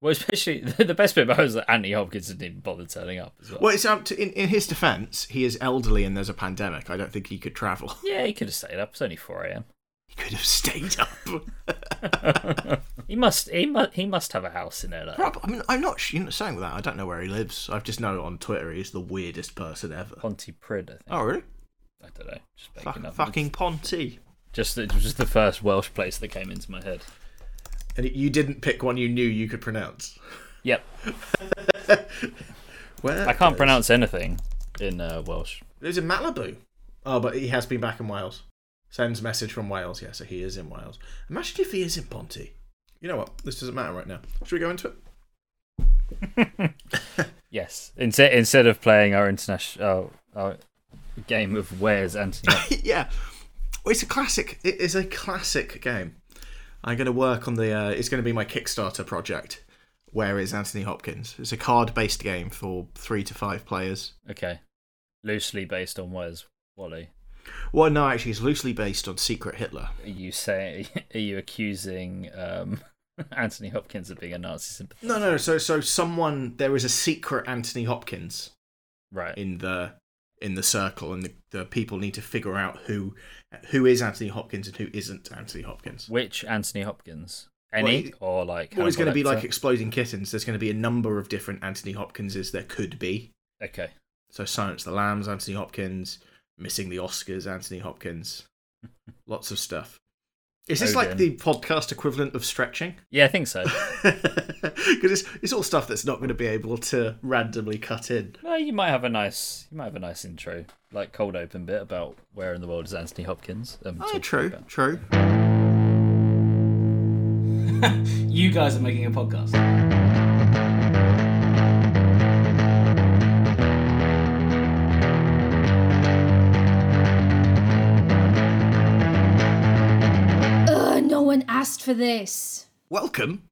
Well, especially the best bit about it was that Anthony Hopkins didn't even bother turning up as well. Well, it's up to in, in his defence. He is elderly and there's a pandemic. I don't think he could travel. Yeah, he could have stayed up. It's only four a.m. He could have stayed up. he must. He must. He must have a house in LA. Rob, I mean, I'm not you know, saying that. I don't know where he lives. I've just known on Twitter he's the weirdest person ever. Pontypridd, I think. Oh, really? I don't know. Just Fuck, fucking Ponty. Just it was just the first Welsh place that came into my head. And you didn't pick one you knew you could pronounce. Yep. Where? I can't pronounce anything in uh, Welsh. He's in Malibu. Oh, but he has been back in Wales. Sends message from Wales. Yeah, so he is in Wales. Imagine if he is in Ponty. You know what? This doesn't matter right now. Should we go into it? Yes. Instead instead of playing our international our game of Where's Anthony. Yeah. Well, it's a classic. It is a classic game. I'm going to work on the. Uh, it's going to be my Kickstarter project. Where is Anthony Hopkins? It's a card-based game for three to five players. okay. Loosely based on Where's Wally. Well, no, actually, it's loosely based on Secret Hitler. Are you say? Are you accusing um, Anthony Hopkins of being a Nazi sympathizer? No, no. So, so someone there is a secret Anthony Hopkins Right. in the in the circle, and the, the people need to figure out who who is Anthony Hopkins and who isn't Anthony Hopkins. Which Anthony Hopkins? Well, Any he- or like? Well, it's going to be like exploding kittens. There's going to be a number of different Anthony Hopkinses there could be. okay. So Silence the Lambs, Anthony Hopkins, Missing the Oscars, Anthony Hopkins. Lots of stuff. Is this like the podcast equivalent of stretching? Yeah, I think so. Because it's, it's all stuff that's not going to be able to randomly cut in. well, you might have a nice, you might have a nice intro, like cold open bit about where in the world is Anthony Hopkins. Um, Oh, true, about. true. You guys are making a podcast. Asked for this. Welcome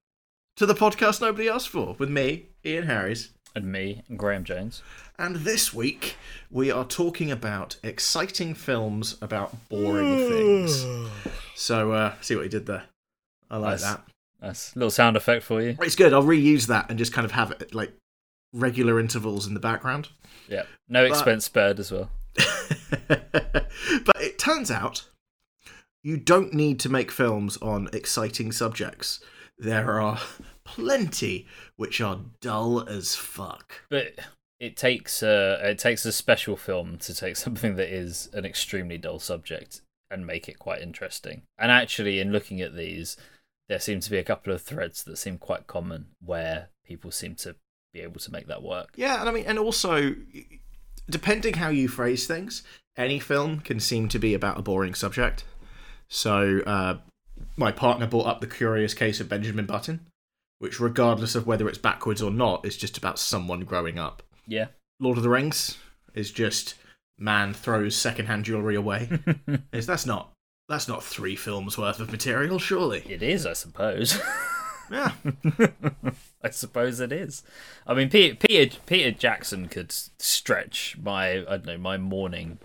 to the podcast nobody asked for with me, Ian Harris. And me and Graham Jones. And this week we are talking about exciting films about boring things. So, uh, see what he did there. I like Nice. that. That's a little sound effect for you. It's good. I'll reuse that and just kind of have it at, like regular intervals in the background. Yeah. No expense spared as well. but it turns out you don't need to make films on exciting subjects. There are plenty which are dull as fuck. But it takes a it takes a special film to take something that is an extremely dull subject and make it quite interesting. And actually, in looking at these, there seem to be a couple of threads that seem quite common where people seem to be able to make that work. Yeah, and I mean, and also, depending how you phrase things, any film can seem to be about a boring subject. So, uh, my partner brought up the curious case of Benjamin Button, which, regardless of whether it's backwards or not, is just about someone growing up. Yeah. Lord of the Rings is just man throws secondhand jewelry away. is that's not that's not three films worth of material, surely? It is, I suppose. Yeah. I suppose it is. I mean, Peter, Peter Peter Jackson could stretch my I don't know my morning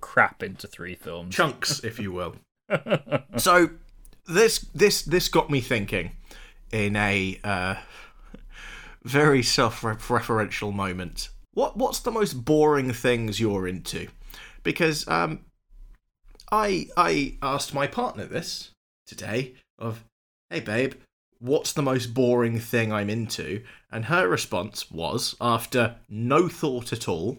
crap into three films. chunks, if you will. so this this this got me thinking in a uh, very self-referential moment. What what's the most boring things you're into? Because um, I I asked my partner this today of, hey babe, what's the most boring thing I'm into? And her response was, after no thought at all,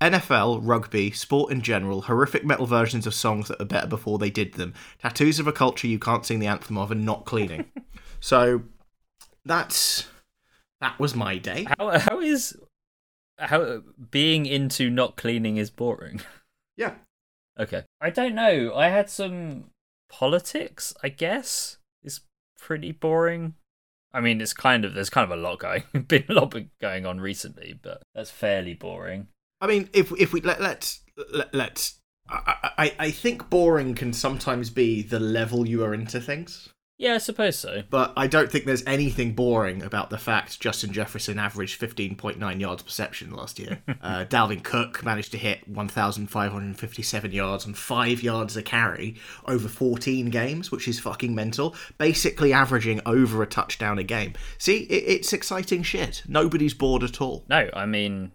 NFL, rugby, sport in general, horrific metal versions of songs that are better before they did them, tattoos of a culture you can't sing the anthem of, and not cleaning. so that's that was my day. How how is how being into not cleaning is boring? Yeah. Okay. I don't know. I had some politics, I guess. Is pretty boring. I mean, it's kind of there's kind of a lot going been a lot going on recently, but that's fairly boring. I mean, if if we let let's let, let's I, I I think boring can sometimes be the level you are into things. Yeah, I suppose so. But I don't think there's anything boring about the fact Justin Jefferson averaged 15.9 yards perception last year. uh, Dalvin Cook managed to hit 1,557 yards and 5 yards a carry over 14 games, which is fucking mental. Basically averaging over a touchdown a game. See, it, it's exciting shit. Nobody's bored at all. No, I mean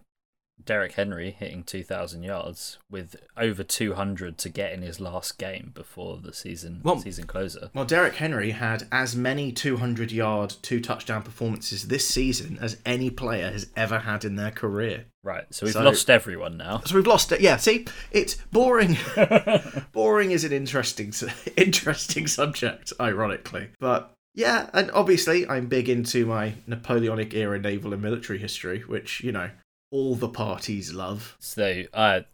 Derrick Henry hitting 2,000 yards with over 200 to get in his last game before the season Well- season closer. Well, Derrick Henry had as many 200 yard, two touchdown performances this season as any player has ever had in their career. Right, so we've So- lost everyone now. So we've lost it. Yeah, see, it's boring. boring is an interesting, interesting subject, ironically. But yeah, and obviously, I'm big into my Napoleonic era naval and military history, which you know all the parties love. So I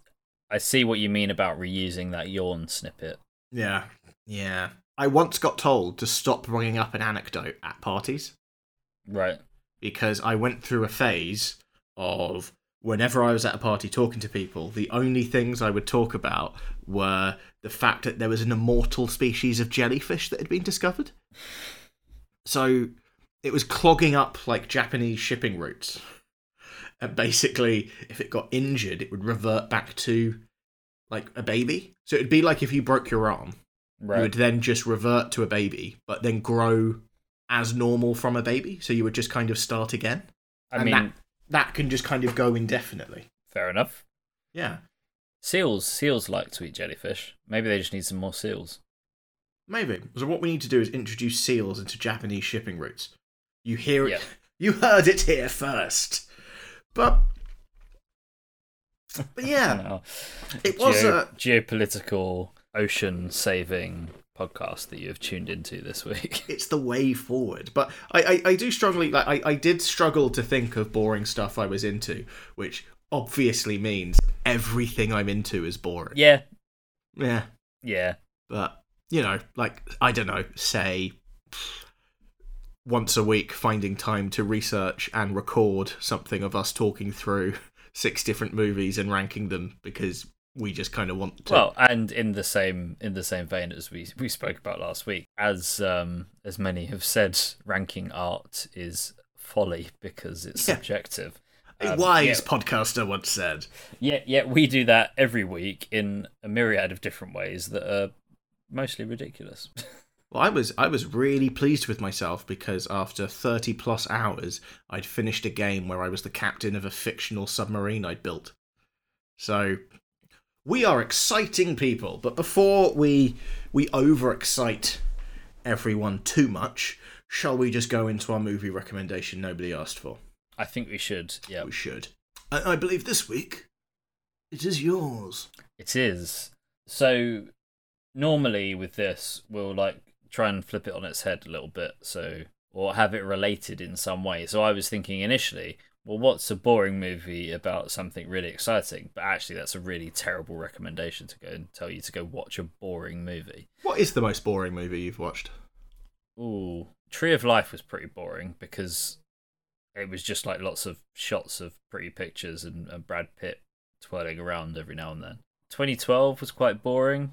I see what you mean about reusing that yawn snippet. Yeah, yeah. I once got told to stop bringing up an anecdote at parties Right. because I went through a phase of whenever I was at a party talking to people, the only things I would talk about were the fact that there was an immortal species of jellyfish that had been discovered. So it was clogging up like Japanese shipping routes. And basically, if it got injured, it would revert back to like a baby. So it'd be like if you broke your arm, you would then just revert to a baby, but then grow as normal from a baby. So you would just kind of start again. I and mean, that, that can just kind of go indefinitely. fair enough. Yeah, Seals seals like to eat jellyfish. Maybe they just need some more seals. maybe. So what we need to do is introduce seals into Japanese shipping routes. You hear it. You heard it here first. But but yeah, it was geo- a geopolitical ocean saving podcast that you have tuned into this week. it's the way forward. But I, I, I do strongly like I, I did struggle to think of boring stuff I was into, which obviously means everything I'm into is boring. yeah, Yeah. yeah. But you know, like I don't know, say once a week finding time to research and record something of us talking through six different movies and ranking them because we just kind of want to. Well, and in the same in the same vein as we we spoke about last week, as um as many have said, ranking art is folly because it's Yeah. subjective. a um, wise yeah. podcaster once said. Yet, yet we do that every week in a myriad of different ways that are mostly ridiculous. Well, I was I was really pleased with myself because after 30 plus hours, I'd finished a game where I was the captain of a fictional submarine I'd built. So we are exciting people, but before we we overexcite everyone too much, shall we just go into our movie recommendation nobody asked for? I think we should. Yeah, We should. I, I believe this week it is yours. it is. So normally with this, we'll like try and flip it on its head a little bit, so or have it related in some way. So I was thinking initially, well, what's a boring movie about something really exciting? But actually, that's a really terrible recommendation to go and tell you to go watch a boring movie. What is the most boring movie you've watched? Ooh, Tree of Life was pretty boring because it was just like lots of shots of pretty pictures and, and Brad Pitt twirling around every now and then. 2012 was quite boring.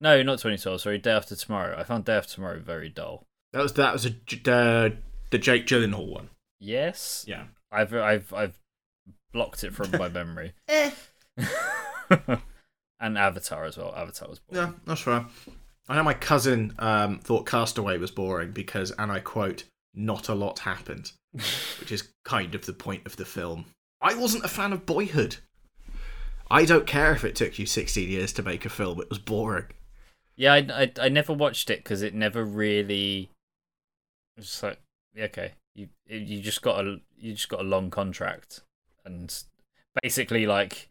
No, not 2012. Sorry, Day After Tomorrow. I found Day After Tomorrow very dull. That was that was a, J- uh, the Jake Gyllenhaal one. Yes, Yeah. I've I've I've blocked it from my memory. Eh. and Avatar as well. Avatar was boring. Yeah, that's right. I know my cousin um, thought Castaway was boring because, and I quote, "not a lot happened," which is kind of the point of the film. I wasn't a fan of Boyhood. I don't care if it took you 16 years to make a film; it was boring. Yeah, I, I, I never watched it because it never really. It was like okay, you you just got a you just got a long contract and basically like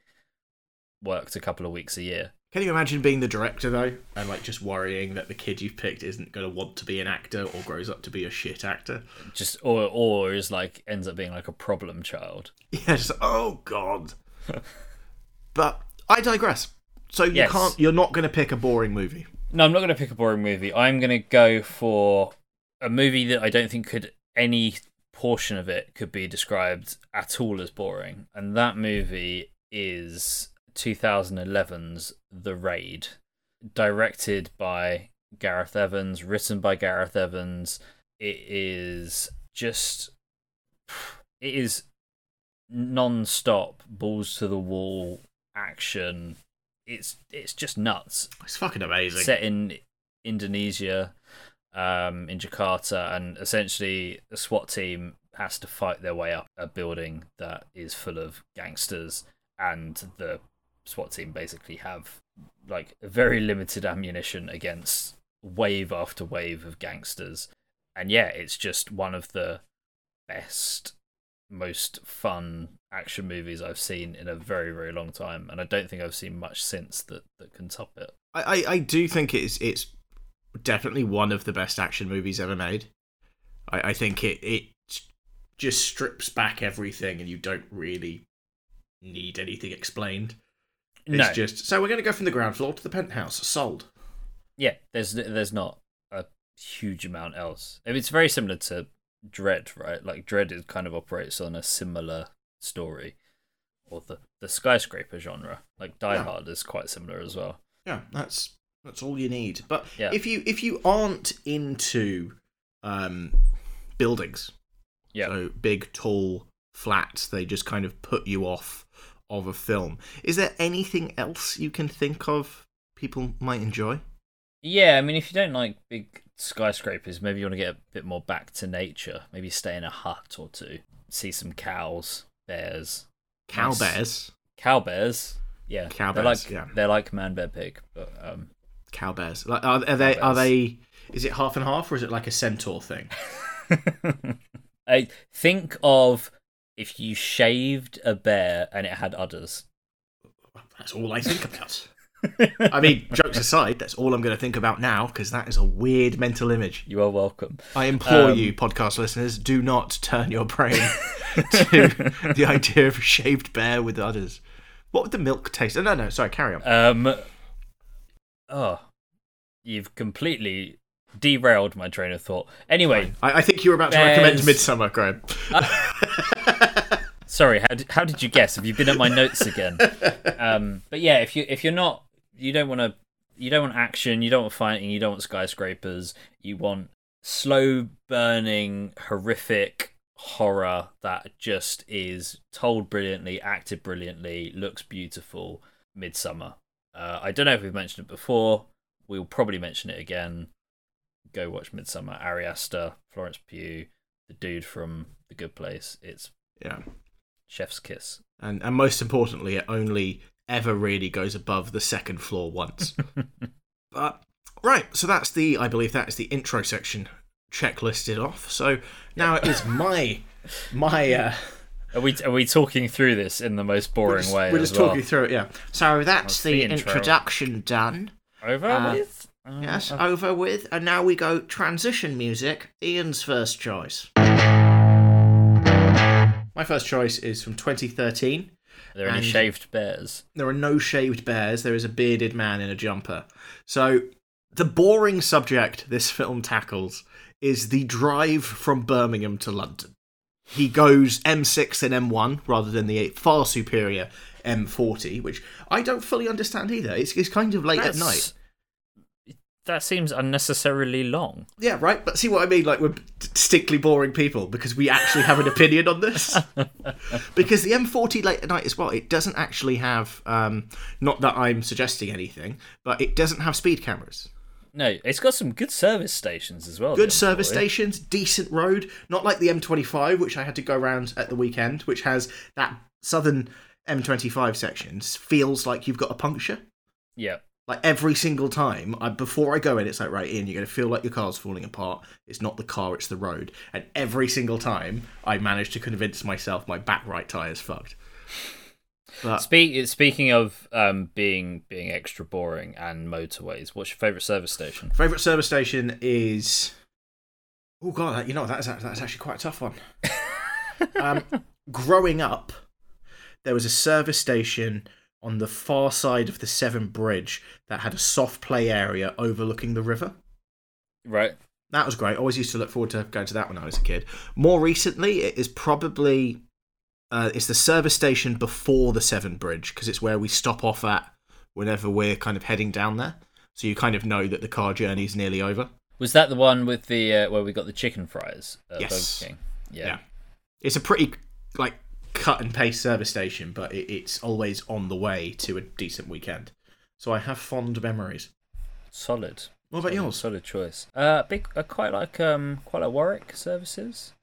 worked a couple of weeks a year. Can you imagine being the director though, and like just worrying that the kid you've picked isn't going to want to be an actor or grows up to be a shit actor? Just or or is like ends up being like a problem child. Yeah, just oh god. but I digress. So you Yes. can't. You're not going to pick a boring movie. No, I'm not going to pick a boring movie. I'm going to go for a movie that I don't think could any portion of it could be described at all as boring, and that movie is 2011's The Raid, directed by Gareth Evans, written by Gareth Evans. It is just it is non-stop balls to the wall action. It's it's just nuts. It's fucking amazing. Set in Indonesia, um, in Jakarta, and essentially a SWAT team has to fight their way up a building that is full of gangsters, and the SWAT team basically have like very limited ammunition against wave after wave of gangsters. And yeah, it's just one of the best, most fun action movies I've seen in a very, very long time. And I don't think I've seen much since that, that can top it. I, I, I do think it's it's definitely one of the best action movies ever made. I, I think it it just strips back everything and you don't really need anything explained. It's no, just so we're going to go from the ground floor to the penthouse. Sold. yeah, there's there's not a huge amount else. I mean, it's very similar to Dread, right? Like Dread is kind of operates on a similar story, or the the skyscraper genre. Like Die Yeah. Hard is quite similar as well. Yeah, that's that's all you need. But Yeah. if you if you aren't into um, buildings, Yeah. so big, tall flats, they just kind of put you off of a film. Is there anything else you can think of people might enjoy? Yeah, I mean, if you don't like big skyscrapers, maybe you want to get a bit more back to nature. Maybe stay in a hut or two, see some cows, bears, Cow bears, cow bears. Yeah, Cow they're bears, like yeah. they're like man, bear, pig, but um, cow bears. Like, are, are they? Are they? Is it half and half, or is it like a centaur thing? I think of if you shaved a bear and it had udders. That's all I think about. I mean, jokes aside, that's all I'm going to think about now because that is a weird mental image. You are welcome. I implore Um, you, podcast listeners, do not turn your brain to the idea of a shaved bear with udders. What would the milk taste? Oh, no, no, sorry, carry on. Um, oh, you've completely derailed my train of thought. Anyway, I, I think you were about to recommend Midsommar, Graham. sorry. How did, how did you guess? Have you been at my notes again? Um, but yeah, if you if you're not, you don't want to, you don't want action, you don't want fighting, you don't want skyscrapers, you want slow burning, horrific horror that just is told brilliantly, acted brilliantly, looks beautiful. Midsommar. Uh, I don't know if we've mentioned it before. We'll probably mention it again. Go watch Midsommar. Ari Aster, Florence Pugh, the dude from The Good Place. It's Yeah. chef's kiss. And, and most importantly, it only ever really goes above the second floor once. but, right, so that's the, I believe that is the intro section checklisted off. So now it is my, my, uh, Are we are we talking through this in the most boring we're just, way? we're just well? talking through it, yeah. So that's the the, intro. introduction done. Over Uh, with. Uh, Yes, over with. And now we go transition music. Ian's first choice. My first choice is from 2013. Are there any and- shaved bears? There are no shaved bears. There is a bearded man in a jumper. So, the boring subject this film tackles is the drive from Birmingham to London. He goes M6 and M1 rather than the far superior M40, which I don't fully understand either. It's, it's kind of late at night. That seems unnecessarily long. Yeah, right. But see what I mean? Like we're distinctly boring people because we actually have an opinion on this. because the M40 late at night as well, it doesn't actually have. Um, not that I'm suggesting anything, but it doesn't have speed cameras. No, it's got some good service stations as well. Good service stations, decent road. Not like the M25, which I had to go around at the weekend, which has that southern M25 sections. Feels like you've got a puncture. Yeah, Like every single time, I, before I go in, it's like, right, Ian, you're going to feel like your car's falling apart. It's not the car, it's the road. And every single time, I manage to convince myself my back right tyre's fucked. But Speak, speaking of um, being being extra boring and motorways, what's your favourite service station? favourite service station is. Oh, God, you know, that's, that's actually quite a tough one. um, growing up, there was a service station on the far side of the Severn Bridge that had a soft play area overlooking the river. Right. That was great. I always used to look forward to going to that when I was a kid. More recently, it is probably uh, it's the service station before the Severn Bridge because it's where we stop off at whenever we're kind of heading down there. so you kind of know that the car journey is nearly over. Was that the one with the uh, where we got the chicken fries Yes. Yeah. Yeah. It's a pretty like cut and paste service station, but it, it's always on the way to a decent weekend. So I have fond memories. Solid. What about Solid- yours? Solid choice. Uh, big. I quite like um, quite like Warwick services.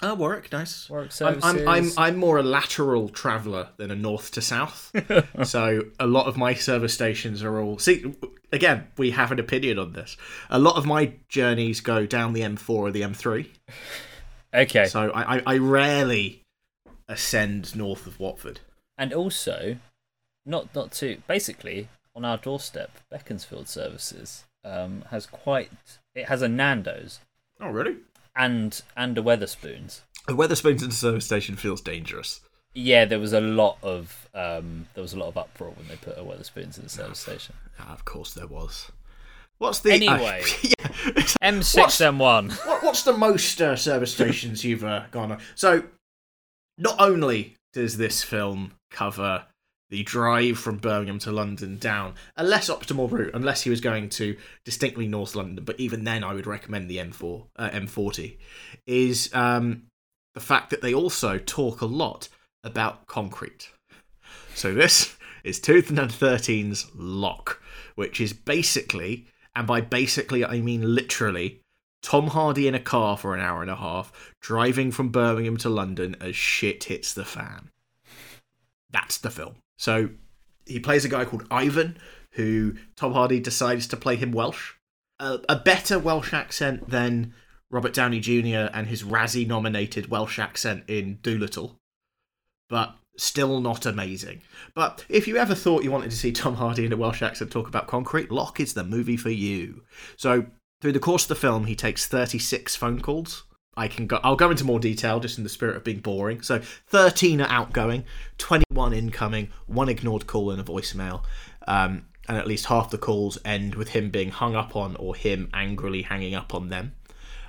Ah, Warwick, nice. Warwick I'm, services. I'm, I'm, I'm more a lateral traveller than a north to south. so a lot of my service stations are all. See, again, we have an opinion on this. A lot of my journeys go down the M4 or the M3. okay. So I, I, I rarely ascend north of Watford. And also, not not to basically on our doorstep, Beaconsfield Services um, has quite. It has a Nando's Oh, really? and and a Wetherspoons. A Wetherspoons at a service station feels dangerous. Yeah, there was a lot of um, there was a lot of uproar when they put a Wetherspoons in the service station. Ah, of course there was. What's the Anyway. yeah. M6, What's- M1. What, what's the most uh, service stations you've uh, gone on? So, not only does this film cover the drive from Birmingham to London down a less optimal route, unless he was going to distinctly North London, but even then, I would recommend the M4, uh, M40, is um, the fact that they also talk a lot about concrete. So this is 2013's Locke, which is basically, and by basically I mean literally, Tom Hardy in a car for an hour and a half, driving from Birmingham to London as shit hits the fan. That's the film. So he plays a guy called Ivan, who Tom Hardy decides to play him Welsh. A, a better Welsh accent than Robert Downey Jr. and his Razzie nominated Welsh accent in Dolittle, but still not amazing. But if you ever thought you wanted to see Tom Hardy in a Welsh accent talk about concrete, Locke is the movie for you. So through the course of the film, he takes 36 phone calls. I can go. I'll go into more detail, just in the spirit of being boring. So 13 are outgoing, 21 incoming, one ignored call and a voicemail, um, and at least half the calls end with him being hung up on or him angrily hanging up on them,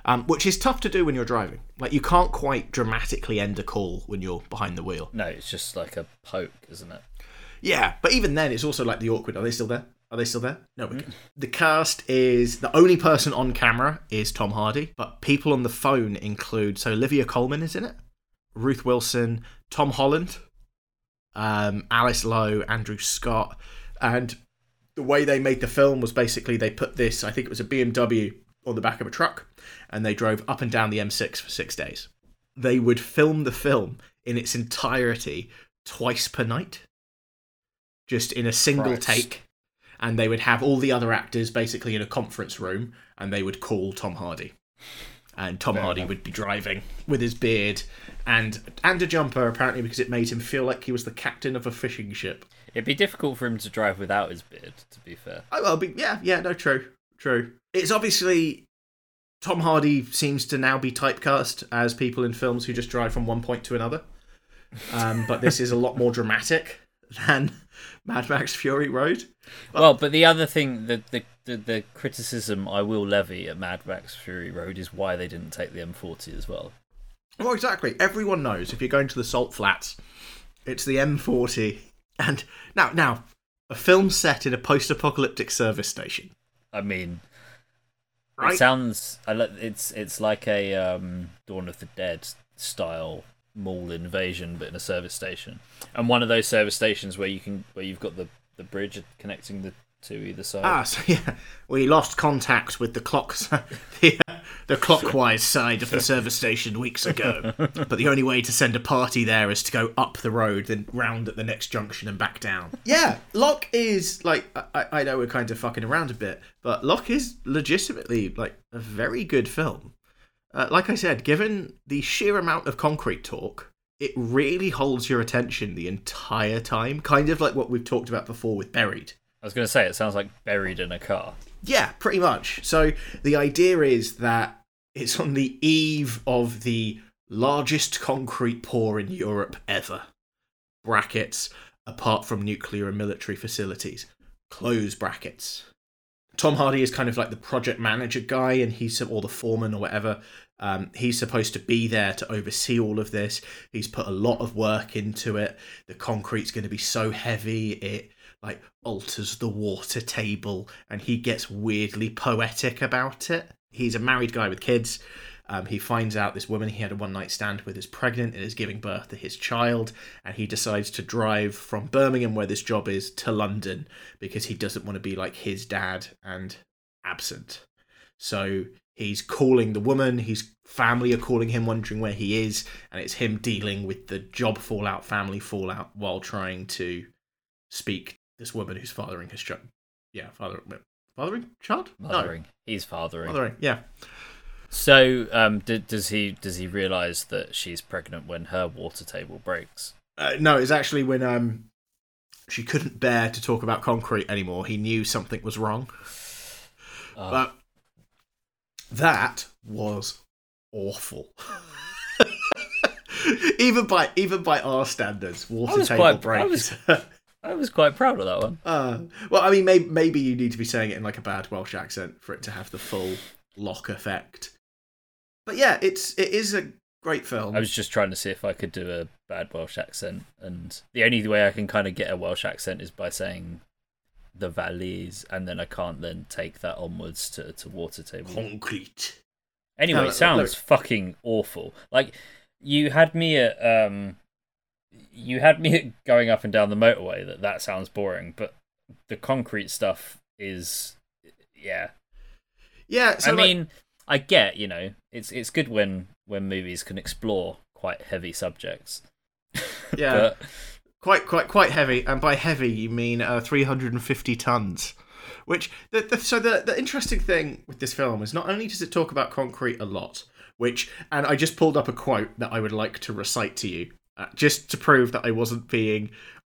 um, which is tough to do when you're driving. Like you can't quite dramatically end a call when you're behind the wheel. No, it's just like a poke, isn't it? Yeah, but even then, it's also like the awkward. Are they still there? Are they still there? No, we're good. The cast is the only person on camera is Tom Hardy, but people on the phone include so Olivia Colman is in it, Ruth Wilson, Tom Holland, um, Alice Lowe, Andrew Scott, and the way they made the film was basically they put this. I think it was a BMW on the back of a truck, and they drove up and down the M6 for six days. They would film the film in its entirety twice per night just in a single Christ. take and they would have all the other actors basically in a conference room and they would call Tom Hardy and Tom Fair Hardy enough. would be driving with his beard and and a jumper apparently because it made him feel like he was the captain of a fishing ship It'd be difficult for him to drive without his beard, to be fair. oh well be, yeah yeah no true true it's obviously Tom Hardy seems to now be typecast as people in films who just drive from one point to another um, but this is a lot more dramatic than Mad Max Fury Road Well, but the other thing, the, the the the criticism I will levy at Mad Max Fury Road is why they didn't take the M40 as well. Well, exactly. Everyone knows if you're going to the Salt Flats, it's the M40. And now, now, a film set in a post-apocalyptic service station, I mean, right? it sounds it's it's like a um, Dawn of the Dead style mall invasion, but in a service station, and one of those service stations where you can where you've got the the bridge connecting the two either side. ah, so yeah, we lost contact with the clocks, the, uh, the clockwise side of the service station weeks ago. but the only way to send a party there is to go up the road, then round at the next junction and back down. Yeah, Locke is like I, I- I know we're kind of fucking around a bit, but Locke is legitimately like a very good film. Uh, like I said, given the sheer amount of concrete talk, it really holds your attention the entire time. Kind of like what we've talked about before with Buried. I was going to say it sounds like buried in a car. Yeah, pretty much. So the idea is that it's on the eve of the largest concrete pour in Europe ever. Brackets, apart from nuclear and military facilities. Close brackets. Tom Hardy is kind of like the project manager guy, and he's or the foreman or whatever. Um, he's supposed to be there to oversee all of this. He's put a lot of work into it. The concrete's going to be so heavy it like alters the water table and he gets weirdly poetic about it. He's a married guy with kids. Um, he finds out this woman he had a one night stand with is pregnant and is giving birth to his child, and he decides to drive from Birmingham, where this job is, to London because he doesn't want to be like his dad and absent. So he's calling the woman, his family are calling him, wondering where he is, and it's him dealing with the job fallout, family fallout, while trying to speak this woman who's fathering his child. Yeah, father, fathering child. Mothering. He's fathering. No, fathering. Yeah. So, um, d- does he does he realize that she's pregnant when her water table breaks? Uh, no, it's actually when um she couldn't bear to talk about concrete anymore. He knew something was wrong. Oh, But that was awful. even by even by our standards, water table breaks. I was quite proud of that one. uh, well, I mean, maybe, maybe you need to be saying it in like a bad Welsh accent for it to have the full Locke effect. But yeah, it's it is a great film. I was just trying to see if I could do a bad Welsh accent, and the only way I can kind of get a Welsh accent is by saying the valleys, and then I can't then take that onwards to, to water table. concrete. Anyway, No, it sounds fucking awful. Like you had me at um, you had me going up and down the motorway. That that sounds boring, but the concrete stuff is, yeah. Yeah, so I like- mean, I get you know, it's it's good when when movies can explore quite heavy subjects. Yeah. but quite quite quite heavy and by heavy you mean uh, 350 tons which the, the, so the the interesting thing with this film is not only does it talk about concrete a lot which and i just pulled up a quote that i would like to recite to you uh, just to prove that i wasn't being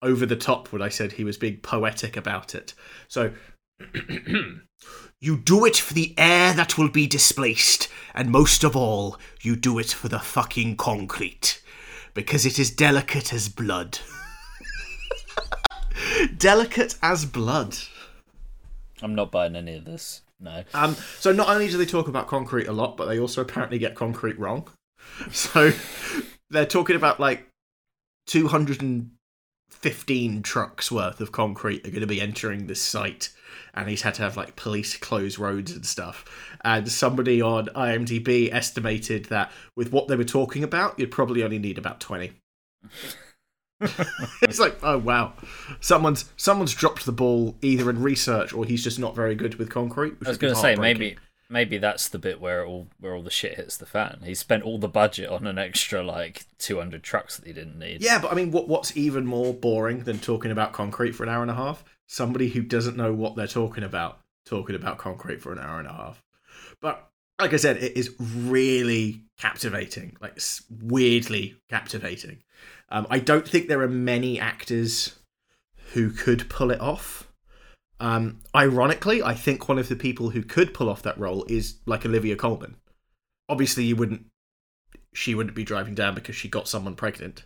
over the top when i said he was being poetic about it so you do it for the air that will be displaced and most of all you do it for the fucking concrete because it is delicate as blood. delicate as blood. I'm not buying any of this. No. Um, so not only do they talk about concrete a lot, but they also apparently get concrete wrong. So they're talking about like 215 trucks worth of concrete are going to be entering this site, and he's had to have like police close roads and stuff. And somebody on IMDb estimated that with what they were talking about, you'd probably only need about 20. it's like, oh wow, someone's someone's dropped the ball either in research or he's just not very good with concrete. which I was going to say maybe maybe that's the bit where all where all the shit hits the fan. He spent all the budget on an extra like 200 trucks that he didn't need. Yeah, but I mean, what what's even more boring than talking about concrete for an hour and a half? Somebody who doesn't know what they're talking about talking about concrete for an hour and a half. But like I said, it is really captivating, like weirdly captivating. Um, I don't think there are many actors who could pull it off. Um, ironically, I think one of the people who could pull off that role is like Olivia Colman. Obviously, you wouldn't, she wouldn't be driving down because she got someone pregnant,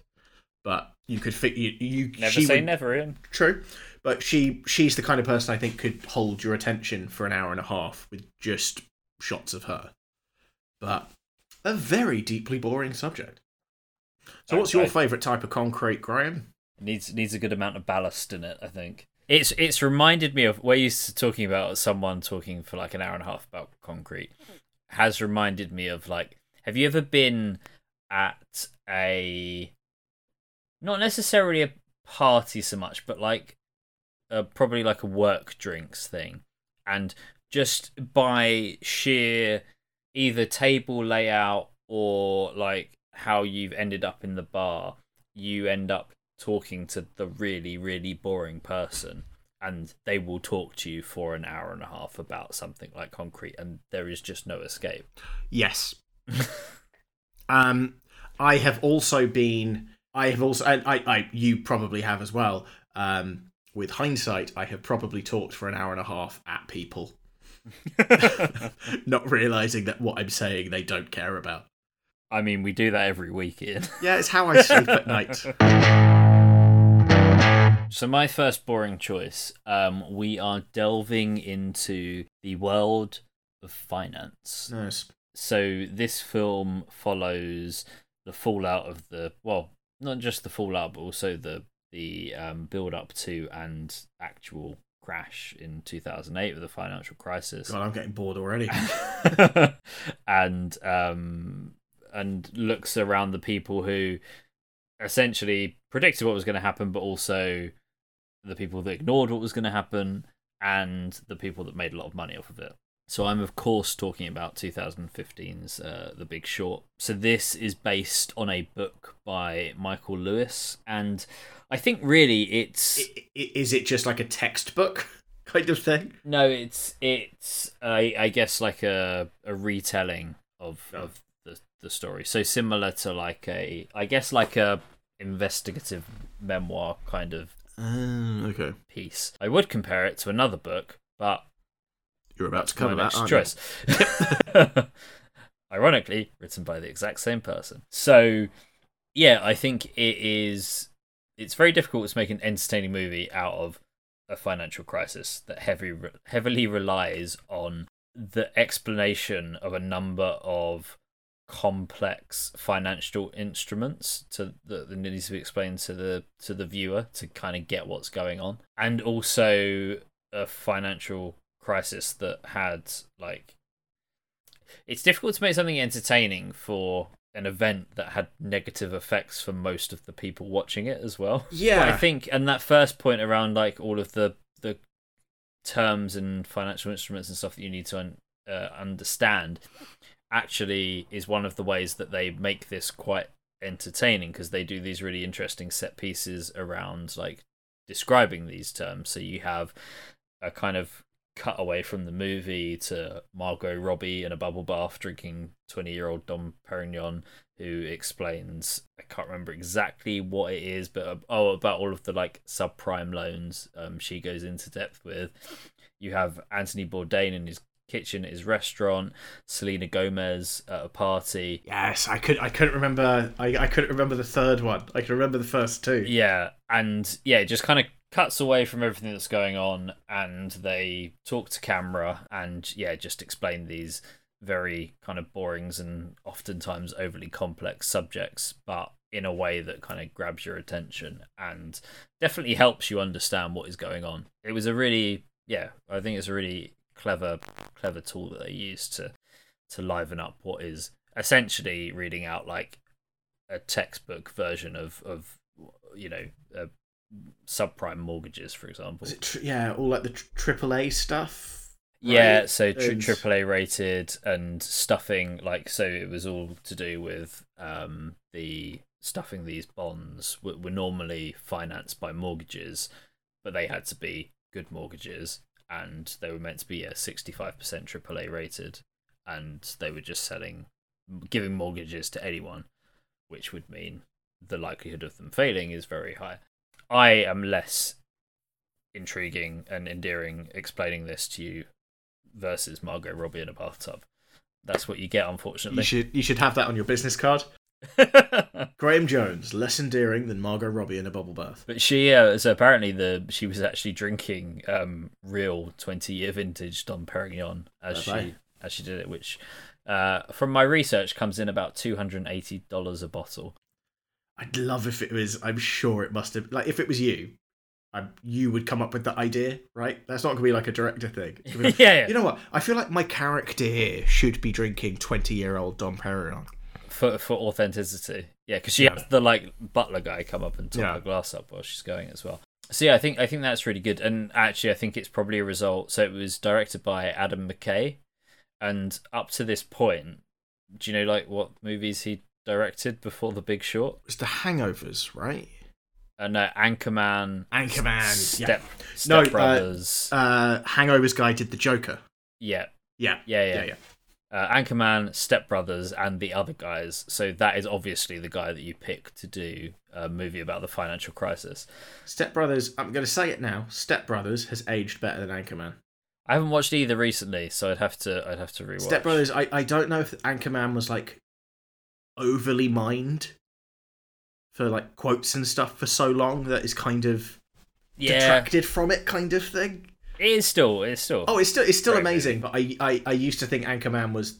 but you could fit you. you Never say would, never in. True, but she she's the kind of person I think could hold your attention for an hour and a half with just shots of her. But a very deeply boring subject. So, what's your favourite type of concrete, Graham? It needs needs a good amount of ballast in it. I think it's it's reminded me of where you s- talking about someone talking for like an hour and a half about concrete. Has reminded me of like, have you ever been at a not necessarily a party so much, but like uh, probably like a work drinks thing, and just by sheer either table layout or like how you've ended up in the bar, you end up talking to the really really boring person and they will talk to you for an hour and a half about something like concrete and there is just no escape Yes. um, I have also been. I have also. And I, I. You probably have as well. Um, with hindsight, I have probably talked for an hour and a half at people, not realizing that what I'm saying they don't care about. I mean we do that every week ian Yeah, it's how I sleep at night. So my first boring choice, um, we are delving into the world of finance. Nice. So this film follows the fallout of the well, not just the fallout, but also the the um, build up to and actual crash in 2008 with the financial crisis. God, I'm getting bored already. and um, and looks around the people who essentially predicted what was going to happen, but also the people that ignored what was going to happen and the people that made a lot of money off of it. So I'm of course talking about 2015's uh, The Big Short. So this is based on a book by Michael Lewis, and I think really it's Is it just like a textbook kind of thing? no, it's it's I I guess like a a retelling of Oh. of the story. So similar to like a I guess like a investigative memoir kind of Uh, okay. piece. I would compare it to another book, but You're about to cover that, choice. Ironically, written by the exact same person. So, yeah, I think it is. It's very difficult to make an entertaining movie out of a financial crisis that heavy heavily relies on the explanation of a number of complex financial instruments to that needs to be explained to the to the viewer to kind of get what's going on and also a financial crisis that had like it's difficult to make something entertaining for an event that had negative effects for most of the people watching it as well Yeah. I think, and that first point around like all of the the terms and financial instruments and stuff that you need to un- uh, understand, actually is one of the ways that they make this quite entertaining because they do these really interesting set pieces around like describing these terms. So you have a kind of cutaway from the movie to Margot Robbie in a bubble bath drinking 20 year old Dom Perignon who explains I can't remember exactly what it is but oh about all of the like subprime loans um she goes into depth with you have Anthony Bourdain in his kitchen at his restaurant Selena Gomez at a party Yes, I could. I couldn't remember. I, I couldn't remember the third one. I can remember the first two. Yeah, and yeah, it just kind of cuts away from everything that's going on, and they talk to camera, and yeah, just explain these very kind of borings and oftentimes overly complex subjects, but in a way that kind of grabs your attention and definitely helps you understand what is going on. It was a really, yeah, I think it's a really clever, clever tool that they use to to liven up what is essentially reading out like a textbook version of of you know uh, subprime mortgages, for example. Tr- yeah, all like the tr- AAA stuff. Yeah, so tri- And- AAA rated and stuffing like so it was all to do with um the stuffing these bonds were, were normally financed by mortgages, but they had to be good mortgages and they were meant to be yeah 65% AAA rated and they were just selling giving mortgages to anyone, which would mean the likelihood of them failing is very high. I am less intriguing and endearing explaining this to you versus Margot Robbie in a bathtub. That's what you get, unfortunately. You should you should have that on your business card. Graham Jones, less endearing than Margot Robbie in a bubble bath. but she, uh, so apparently the she was actually drinking um, real twenty year vintage Dom Perignon as Fair she play. as she did it, which uh, from my research comes in about two hundred and eighty dollars a bottle. I'd love if it was. I'm sure it must have. Like if it was you, I, you would come up with the idea, right? That's not gonna be like a director thing. Be- yeah, yeah. You know what? I feel like my character here should be drinking 20 year old Dom Perignon. For for authenticity. Yeah, because she Yeah. has the like butler guy come up and top Yeah. her glass up while she's going as well. So yeah, I think I think that's really good. And actually, I think it's probably a result. So it was directed by Adam McKay, and up to this point, do you know like what movies he directed before The Big Short? It's the Hangovers, right? Uh, no, Anchorman, Anchorman, Step No, uh, Step Brothers. Uh, Hangovers guy did the Joker. yeah, Yeah, yeah, yeah. yeah, yeah. Uh, Anchorman, Step Brothers, and the other guys. So that is obviously the guy that you pick to do a movie about the financial crisis. Step Brothers. I'm going to say it now. Step Brothers has aged better than Anchorman. I haven't watched either recently, so I'd have to I'd have to rewatch. Step Brothers. I, I don't know if Anchorman was like overly mined for like quotes and stuff for so long that is kind of yeah, detracted from it, kind of thing. It is still it is still. Oh, it's still it's still amazing, but I, I I used to think Anchorman was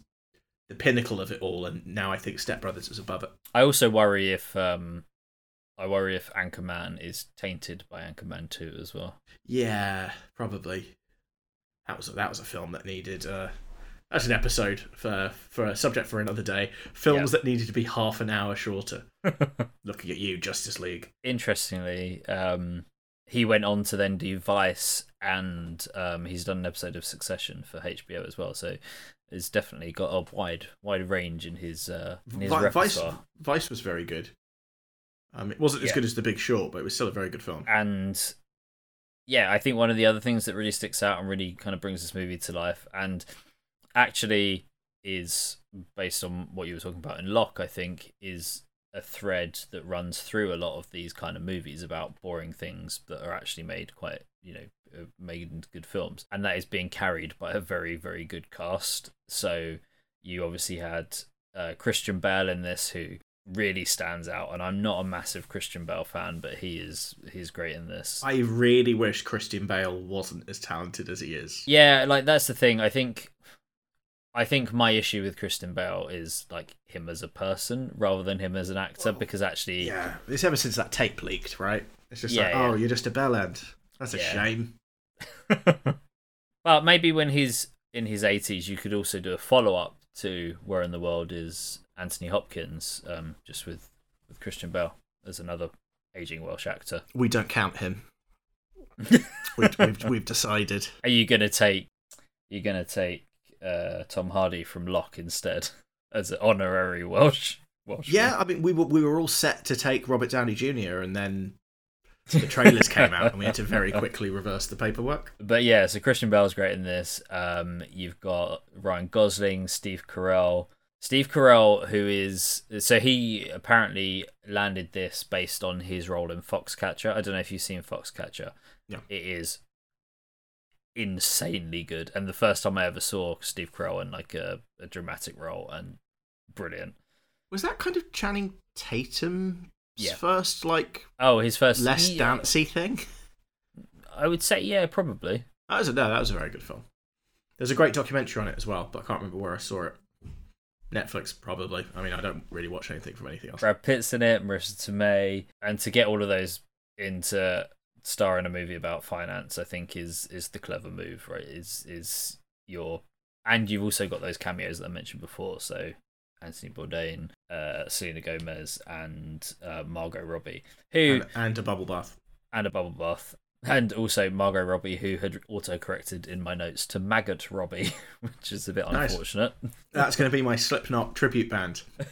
the pinnacle of it all, and now I think Step Brothers is above it. I also worry if um I worry if Anchorman is tainted by Anchorman 2 as well. Yeah, probably. That was a, that was a film that needed. Uh, that's an episode for for a subject for another day. Films that needed to be half an hour shorter. Looking at you, Justice League. Interestingly, um, he went on to then do Vice, and um, he's done an episode of Succession for HBO as well. So it's definitely got a wide wide range in his uh, in his Vi- Vice repertoire. Vice was very good. Um, it wasn't as Yeah. good as The Big Short, but it was still a very good film. and yeah, I think one of the other things that really sticks out and really kind of brings this movie to life, and actually is based on what you were talking about in Locke, I think, is a thread that runs through a lot of these kind of movies about boring things that are actually made quite, you know, uh, made into good films, and that is being carried by a very, very good cast. So you obviously had uh, Christian Bale in this, who really stands out and I'm not a massive Christian Bale fan but he is he's great in this. I really wish Christian Bale wasn't as talented as he is. Yeah, like that's the thing. I think I think my issue with Christian Bale is like him as a person rather than him as an actor because actually Yeah, it's ever since that tape leaked, right? It's just Yeah, like, yeah. oh, you're just a bell end. That's a Yeah. shame. well, maybe when he's in his 80s you could also do a follow-up to Where in the World is Anthony Hopkins um just with with Christian Bale as another aging Welsh actor. We don't count him. we've, we've, we've decided. Are you gonna take? You're gonna take uh, Tom Hardy from Locke instead as an honorary Welsh. Welsh. Yeah, I mean, we were we were all set to take Robert Downey Jr. and then the trailers came out and we had to very quickly reverse the paperwork. But yeah, so Christian Bale's great in this. Um, you've got Ryan Gosling, Steve Carell. Steve Carell, who is so he apparently landed this based on his role in Foxcatcher. I don't know if you've seen Foxcatcher. Yeah. It is insanely good, and the first time I ever saw Steve Carell in like a, a dramatic role, and brilliant. Was that kind of Channing Tatum's Yeah. first like Oh, his first less yeah, dancey thing? I would say yeah, probably. That was a, no, that was a very good film. There's a great documentary on it as well, but I can't remember where I saw it. Netflix, probably. I mean, I don't really watch anything from anything else. Brad Pitt's in it, Marisa Tomei, and to get all of those into star in a movie about finance, I think is is the clever move, right? Is is your and you've also got those cameos that I mentioned before, so Anthony Bourdain, uh, Selena Gomez, and uh, Margot Robbie, who And, and a bubble bath. and a bubble bath. And also Margot Robbie, who had auto-corrected in my notes to Maggot Robbie, which is a bit Nice. unfortunate. That's going to be my Slipknot tribute band.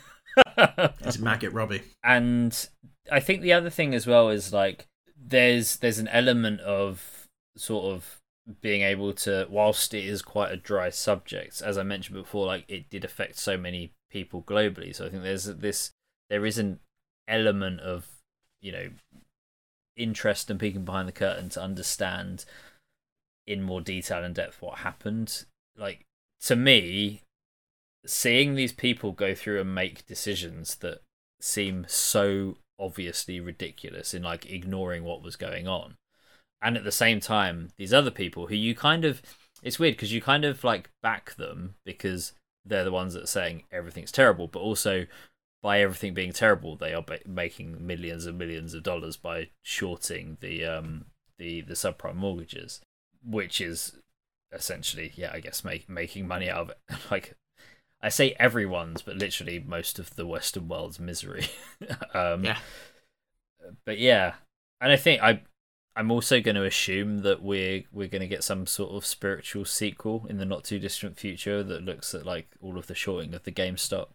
It's Maggot Robbie. and I think the other thing as well is like there's there's an element of sort of being able to whilst it is quite a dry subject as I mentioned before like it did affect so many people globally. So I think there's this there is an element of you know interest and peeking behind the curtain to understand in more detail and depth what happened. Like to me seeing these people go through and make decisions that seem so obviously ridiculous in like ignoring what was going on. And at the same time these other people who you kind of it's weird because you kind of like back them because they're the ones that are saying everything's terrible but also by everything being terrible they are ba- making millions and millions of dollars by shorting the um the the subprime mortgages which is essentially yeah i guess make, making money out of it like I say everyone's, but literally most of the Western world's misery. um, Yeah. But yeah, and I think I, I'm also going to assume that we're we're going to get some sort of spiritual sequel in the not too distant future that looks at like all of the shorting of the GameStop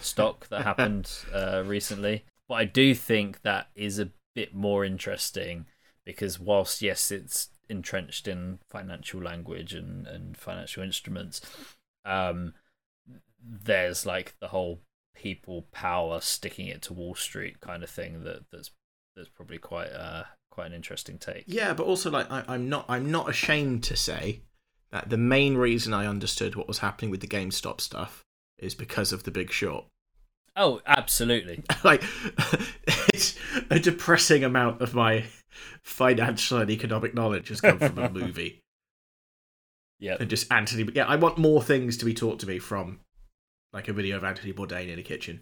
stock that happened uh, recently. But I do think that is a bit more interesting because whilst yes, it's entrenched in financial language and and financial instruments. Um, there's like the whole people power sticking it to Wall Street kind of thing that that's that's probably quite uh quite an interesting take. Yeah, but also like I, I'm not I'm not ashamed to say that the main reason I understood what was happening with the GameStop stuff is because of the Big Short. Oh, absolutely. like it's a depressing amount of my financial and economic knowledge has come from a movie Yeah. and just Anthony. Yeah, I want more things to be taught to me from like a video of Anthony Bourdain in a kitchen.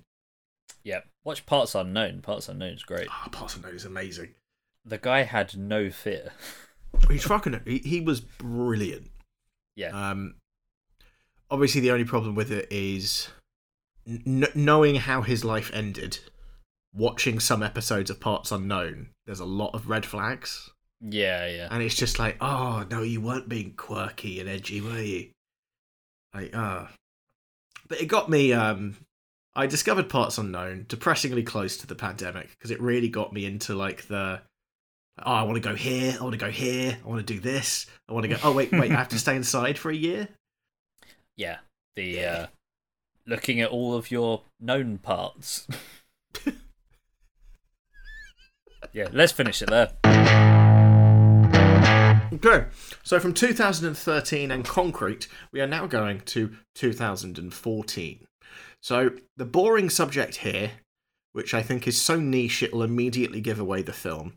Yeah. Watch Parts Unknown. Parts Unknown is great. Ah, Parts Unknown is amazing. The guy had no fear. He's fucking. He, he was brilliant. Yeah. Um, obviously, the only problem with it is n- knowing how his life ended. Watching some episodes of Parts Unknown, there's a lot of red flags, Yeah, yeah. and it's just like, oh no, you weren't being quirky and edgy, were you? Like, ah. But it got me. Um, I discovered Parts Unknown depressingly close to the pandemic because it really got me into like the. Oh, I want to go here. I want to go here. I want to do this. I want to go. Oh wait, wait. I have to stay inside for a year. Yeah. The uh looking at all of your known parts. yeah, let's finish it there. Okay, so from 2013 and Concrete, we are now going to 2014. So the boring subject here, which I think is so niche it'll immediately give away the film,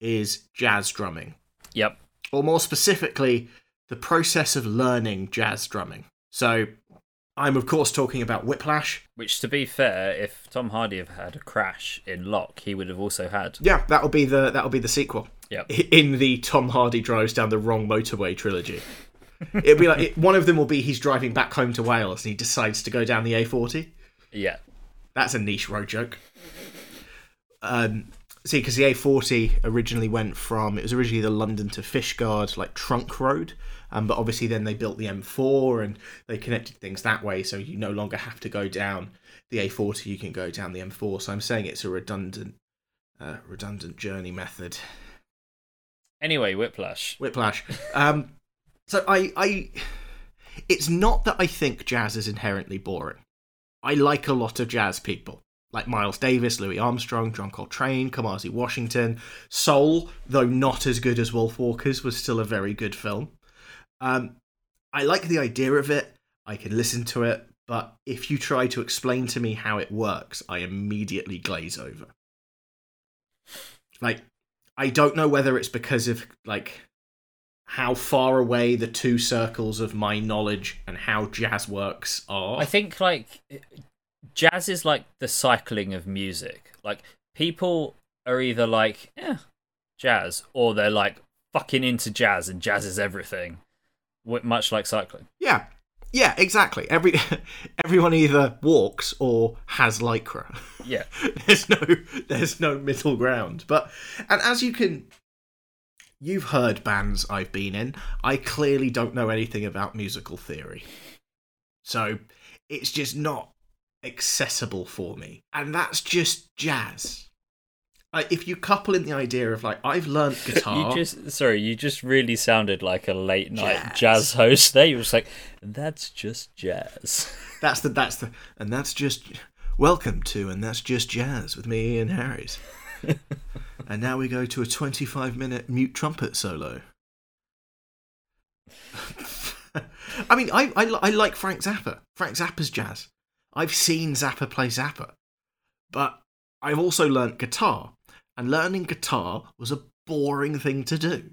is jazz drumming. Yep. Or more specifically, the process of learning jazz drumming. So I'm, of course, talking about Whiplash. Which to be fair, if Tom Hardy had had a crash in Locke, he would have also had. Yeah, that'll be the that'll be the sequel. Yep. In the Tom Hardy drives down the wrong motorway trilogy. It'll be like it, one of them will be he's driving back home to Wales and he decides to go down the A40. Yeah. That's a niche road joke. Um, see, because the A40 originally went from it was originally the London to Fishguard like trunk road, um, but obviously then they built the M4 and they connected things that way, so you no longer have to go down the A40. You can go down the M4. So I'm saying it's a redundant, uh, redundant journey method. Anyway, Whiplash. Whiplash. Um, so I, I, it's not that I think jazz is inherently boring. I like a lot of jazz people, like Miles Davis, Louis Armstrong, John Coltrane, Kamasi Washington. Soul, though not as good as Wolfwalkers, was still a very good film. Um, I like the idea of it. I can listen to it, but if you try to explain to me how it works, I immediately glaze over. Like, I don't know whether it's because of like how far away the two circles of my knowledge and how jazz works are. I think like jazz is like the cycling of music. Like people are either like, yeah, jazz, or they're like fucking into jazz and jazz is everything. Much like cycling. yeah, yeah, exactly. Every everyone either walks or has lycra. Yeah. there's no there's no middle ground. But and as you can you've heard bands I've been in, I clearly don't know anything about musical theory. So it's just not accessible for me. And that's just jazz. Like if you couple in the idea of like I've learned guitar You just sorry, you just really sounded like a late night Jazz. jazz, host there. You were just like, that's just jazz. That's the that's the and that's just welcome to and that's just jazz with me Ian Harris. and now we go to a 25 minute mute trumpet solo. I mean, I, I I like Frank Zappa. Frank Zappa's jazz. I've seen Zappa play Zappa, but I've also learnt guitar, and learning guitar was a boring thing to do.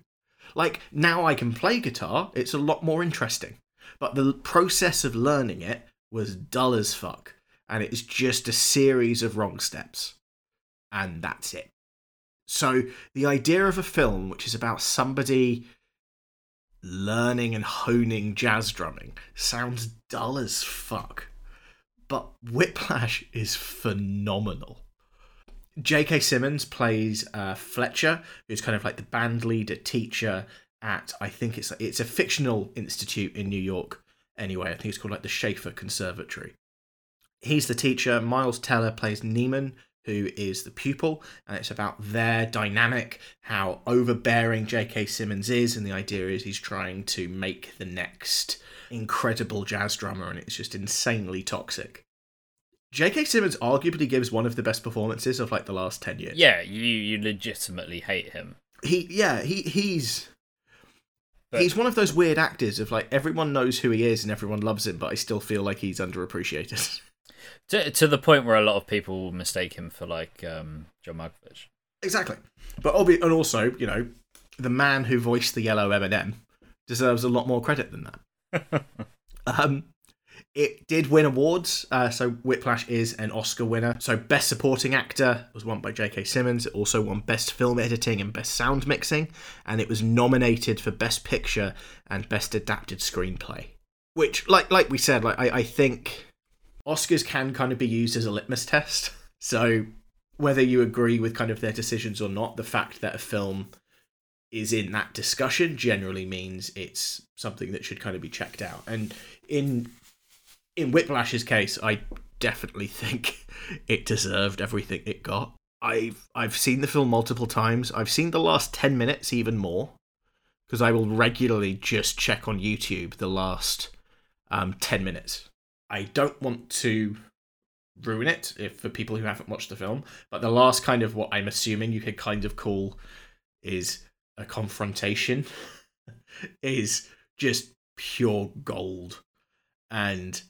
Like now I can play guitar, it's a lot more interesting. But the process of learning it was dull as fuck. And it's just a series of wrong steps. And that's it. So the idea of a film which is about somebody learning and honing jazz drumming sounds dull as fuck. But Whiplash is phenomenal. J.K. Simmons plays uh, Fletcher, who's kind of like the band leader teacher at I think it's it's a fictional institute in New York. Anyway, I think it's called like the Schaefer Conservatory. He's the teacher. Miles Teller plays Neiman, who is the pupil, and it's about their dynamic, how overbearing J.K. Simmons is, and the idea is he's trying to make the next incredible jazz drummer, and it's just insanely toxic. J.K. Simmons arguably gives one of the best performances of like the last ten years. yeah, you you legitimately hate him. he yeah he he's But- he's one of those weird actors of like everyone knows who he is and everyone loves him, but I still feel like he's underappreciated. To to the point where a lot of people mistake him for like um, John Malkovich. exactly, but obvi- and also you know the man who voiced the yellow M&M deserves a lot more credit than that. um, It did win awards, uh, so Whiplash is an Oscar winner. So, Best Supporting Actor was won by J.K. Simmons. It also won Best Film Editing and Best Sound Mixing, and it was nominated for Best Picture and Best Adapted Screenplay. Which, like like we said, like I, I think Oscars can kind of be used as a litmus test. So, whether you agree with kind of their decisions or not, the fact that a film is in that discussion generally means it's something that should kind of be checked out. And in in Whiplash's case, I definitely think it deserved everything it got. I've I've seen the film multiple times. I've seen the last 10 minutes even more because I will regularly just check on YouTube the last um, 10 minutes. I don't want to ruin it if for people who haven't watched the film, but the last kind of what I'm assuming you could kind of call is a confrontation is just pure gold. And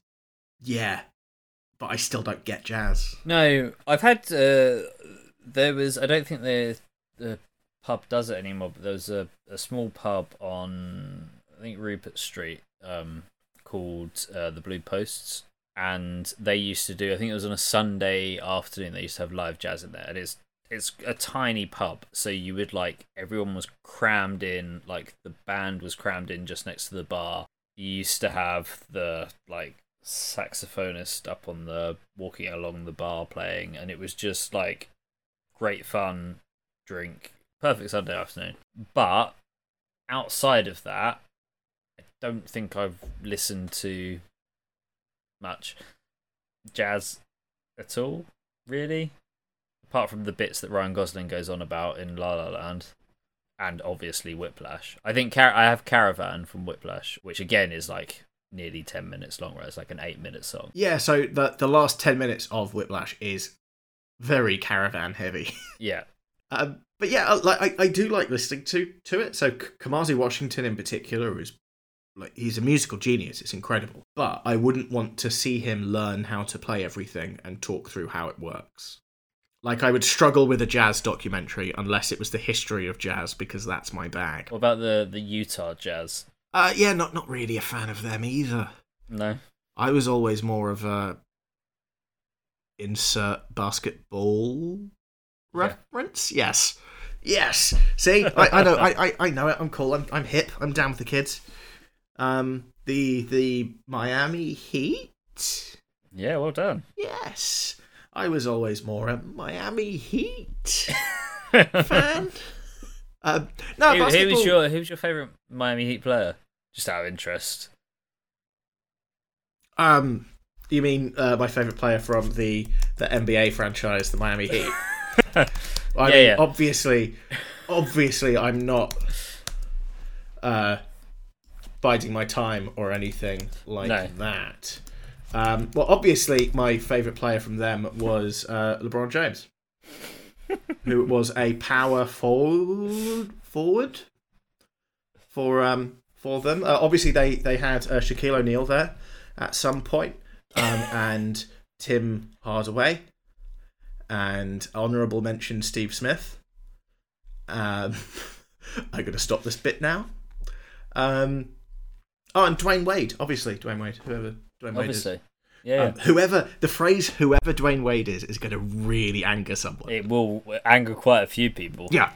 yeah, but I still don't get jazz. No, I've had. Uh, there was. I don't think the the pub does it anymore, but there was a, a small pub on I think Rupert Street um, called uh, the Blue Posts, and they used to do. I think it was on a Sunday afternoon. They used to have live jazz in there, and it's it's a tiny pub, so you would like everyone was crammed in. Like the band was crammed in just next to the bar. You used to have the like saxophonist up on the walking along the bar playing, and it was just like great fun, drink, perfect Sunday afternoon. But outside of that, I don't think I've listened to much jazz at all, really. Apart from the bits that Ryan Gosling goes on about in La La Land, and obviously Whiplash. I think Car- I have Caravan from Whiplash, which again is like nearly 10 minutes long, where it's like an 8 minute song. Yeah, so the the last 10 minutes of Whiplash is very caravan heavy. Yeah. Um, but yeah, I- like I, I do like listening to to it. So Kamasi Washington in particular is like he's a musical genius. It's incredible. But I wouldn't want to see him learn how to play everything and talk through how it works. Like I would struggle with a jazz documentary unless it was the history of jazz because that's my bag. What about the, the Utah Jazz? Uh, yeah, not not really a fan of them either. No. I was always more of a insert basketball Yeah. reference. Yes, yes. See, I, I know, I, I, I know it. I'm cool. I'm, I'm hip. I'm down with the kids. Um, the the Miami Heat. Yeah, well done. Yes, I was always more a Miami Heat fan. Um, no, who, who was your who was your favorite Miami Heat player? Just out of interest. Um, you mean uh, my favorite player from the the NBA franchise, the Miami Heat? I Yeah, mean, yeah. obviously, obviously, I'm not uh, biding my time or anything like No. that. Um, well, obviously, my favorite player from them was uh, LeBron James, who was a power forward forward for um for them. Uh, obviously, they they had uh, Shaquille O'Neal there at some point, um, and Tim Hardaway, and honourable mention Steve Smith. Um, I'm gonna stop this bit now. Um, oh, and Dwyane Wade, obviously Dwyane Wade, whoever Dwyane Wade is. Yeah. Um, whoever the phrase "whoever Dwyane Wade is" is going to really anger someone. it will anger quite a few people. Yeah.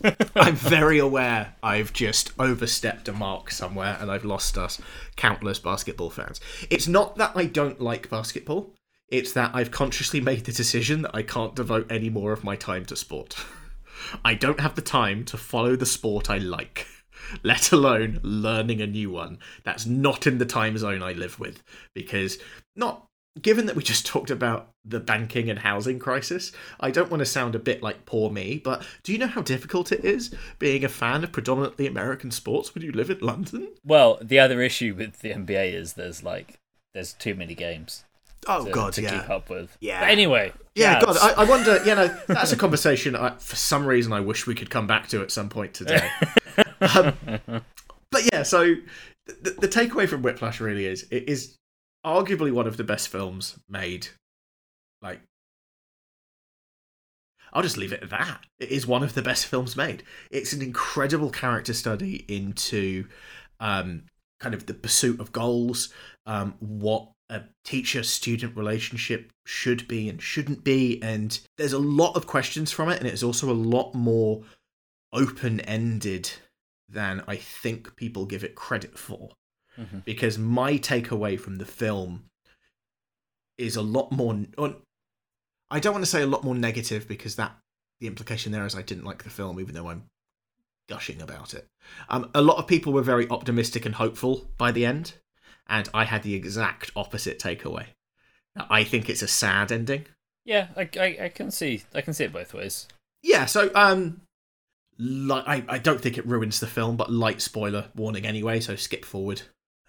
I'm very aware I've just overstepped a mark somewhere and I've lost us countless basketball fans. It's not that I don't like basketball, it's that I've consciously made the decision that I can't devote any more of my time to sport. I don't have the time to follow the sport I like, let alone learning a new one. That's not in the time zone I live with because not given that we just talked about the banking and housing crisis, I don't want to sound a bit like poor me, but do you know how difficult it is being a fan of predominantly American sports when you live in London? Well, the other issue with the NBA is there's like there's too many games Oh to, god, to yeah. keep up with. Yeah. But anyway. Yeah. God, I, I wonder. You know, that's a conversation. I, for some reason, I wish we could come back to at some point today. um, but yeah, so the, the takeaway from Whiplash really is it is arguably one of the best films made. Like, I'll just leave it at that. It is one of the best films made. It's an incredible character study into um, kind of the pursuit of goals, um, what a teacher student relationship should be and shouldn't be. And there's a lot of questions from it, and it's also a lot more open ended than I think people give it credit for. Mhm. Because my takeaway from the film is a lot more. I don't want to say a lot more negative because that the implication there is I didn't like the film, even though I'm gushing about it. Um, a lot of people were very optimistic and hopeful by the end, and I had the exact opposite takeaway. I think it's a sad ending. Yeah, I, I, I can see I can see it both ways. Yeah, so um, li- I I don't think it ruins the film, but light spoiler warning anyway. So skip forward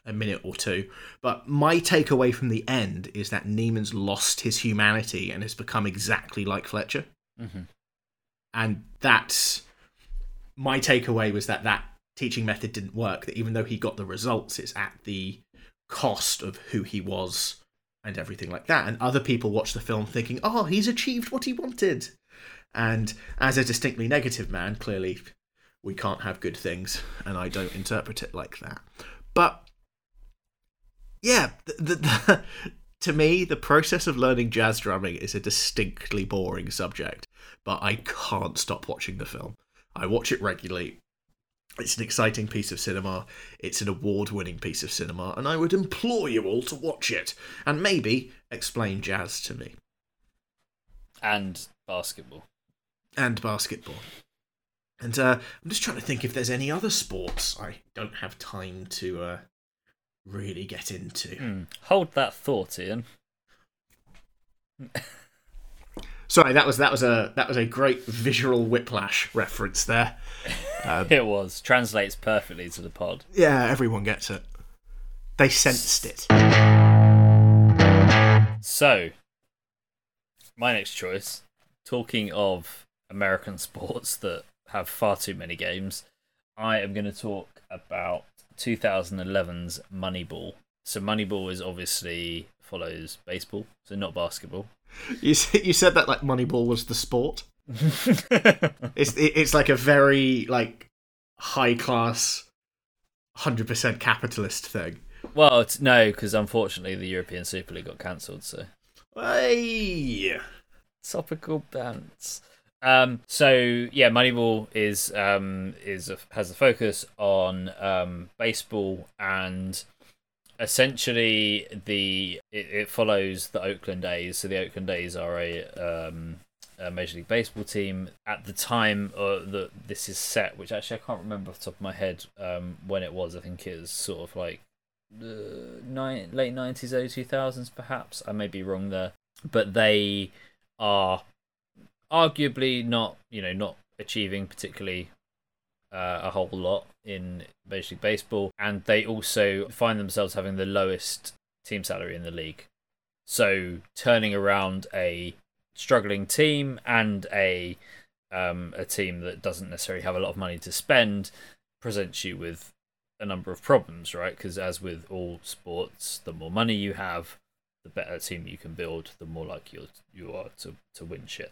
a minute or two. But my takeaway from the end is that Neiman's lost his humanity and has become exactly like Fletcher. hmm and that's my takeaway was that that teaching method didn't work that even though he got the results it's at the cost of who he was and everything like that and other people watch the film thinking oh he's achieved what he wanted and as a distinctly negative man clearly we can't have good things and i don't interpret it like that but yeah the, the, the, to me the process of learning jazz drumming is a distinctly boring subject but I can't stop watching the film. I watch it regularly. It's an exciting piece of cinema. It's an award winning piece of cinema, and I would implore you all to watch it and maybe explain jazz to me And basketball. and basketball. And uh, I'm just trying to think if there's any other sports I don't have time to uh, really get into. Hmm. Hold that thought, Ian. Sorry, that was that was a that was a great visual whiplash reference there. Um, It was translates perfectly to the pod. yeah, everyone gets it. They sensed it. So, my next choice, talking of American sports that have far too many games, I am going to talk about 2011's Moneyball. So, Moneyball is obviously follows baseball, so not basketball. You you said that like Moneyball was the sport. It's it's like a very like high class, hundred percent capitalist thing. well, it's, no, because unfortunately the European Super League got cancelled, so. Hey, topical bounce. Um, so yeah, Moneyball is um, is a, has a focus on um, baseball and essentially the it, it follows the Oakland A's. So the Oakland A's are a, um, a Major League Baseball team at the time uh, that this is set, which actually I can't remember off the top of my head um, when it was. I think it was sort of like uh, nine, late nineties, early two thousands, perhaps. I may be wrong there, but they are arguably not, you know, not achieving particularly uh, a whole lot in Major League Baseball, and they also find themselves having the lowest team salary in the league. So turning around a struggling team and a um, a team that doesn't necessarily have a lot of money to spend presents you with a number of problems, right? Because as with all sports, the more money you have, the better team you can build, the more likely you are to, to win shit.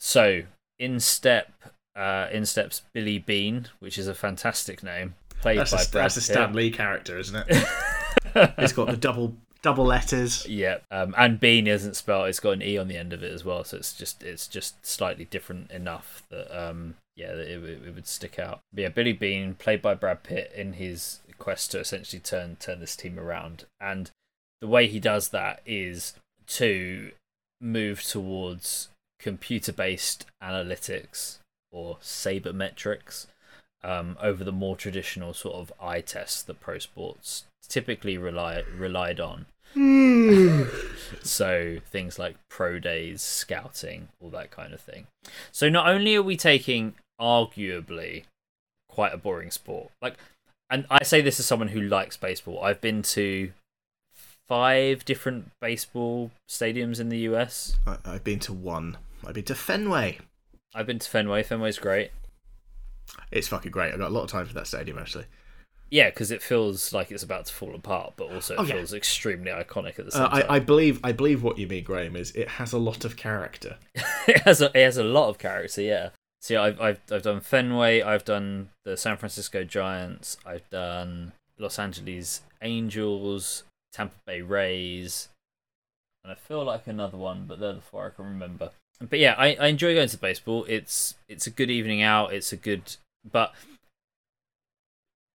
So in step, uh, in steps Billy Beane, which is a fantastic name, played that's by a, Brad that's a Stan Lee character, isn't it? it's got the double double letters. Yeah, um, and Bean isn't spelled. It's got an e on the end of it as well, so it's just it's just slightly different enough that um yeah that it, it would stick out. But yeah, Billy Beane, played by Brad Pitt, in his quest to essentially turn turn this team around, and the way he does that is to move towards computer based analytics or sabermetrics um, over the more traditional sort of eye tests that pro sports typically rely relied on. So things like pro days, scouting, all that kind of thing. So not only are we taking arguably quite a boring sport, like, and I say this as someone who likes baseball. I've been to five different baseball stadiums in the US. I, I've been to one. I've been to Fenway. I've been to Fenway. Fenway's great. It's fucking great. I've got a lot of time for that stadium actually. Yeah, because it feels like it's about to fall apart, but also it Oh, yeah. feels extremely iconic at the same Uh, time. I, I believe I believe what you mean, Graham, is it has a lot of character. it has a, it has a lot of character, yeah. So yeah, I've I've I've done Fenway, I've done the San Francisco Giants, I've done Los Angeles Angels, Tampa Bay Rays, and I feel like another one, but they're the four I can remember. But yeah, I, I enjoy going to baseball. It's it's a good evening out. It's a good, but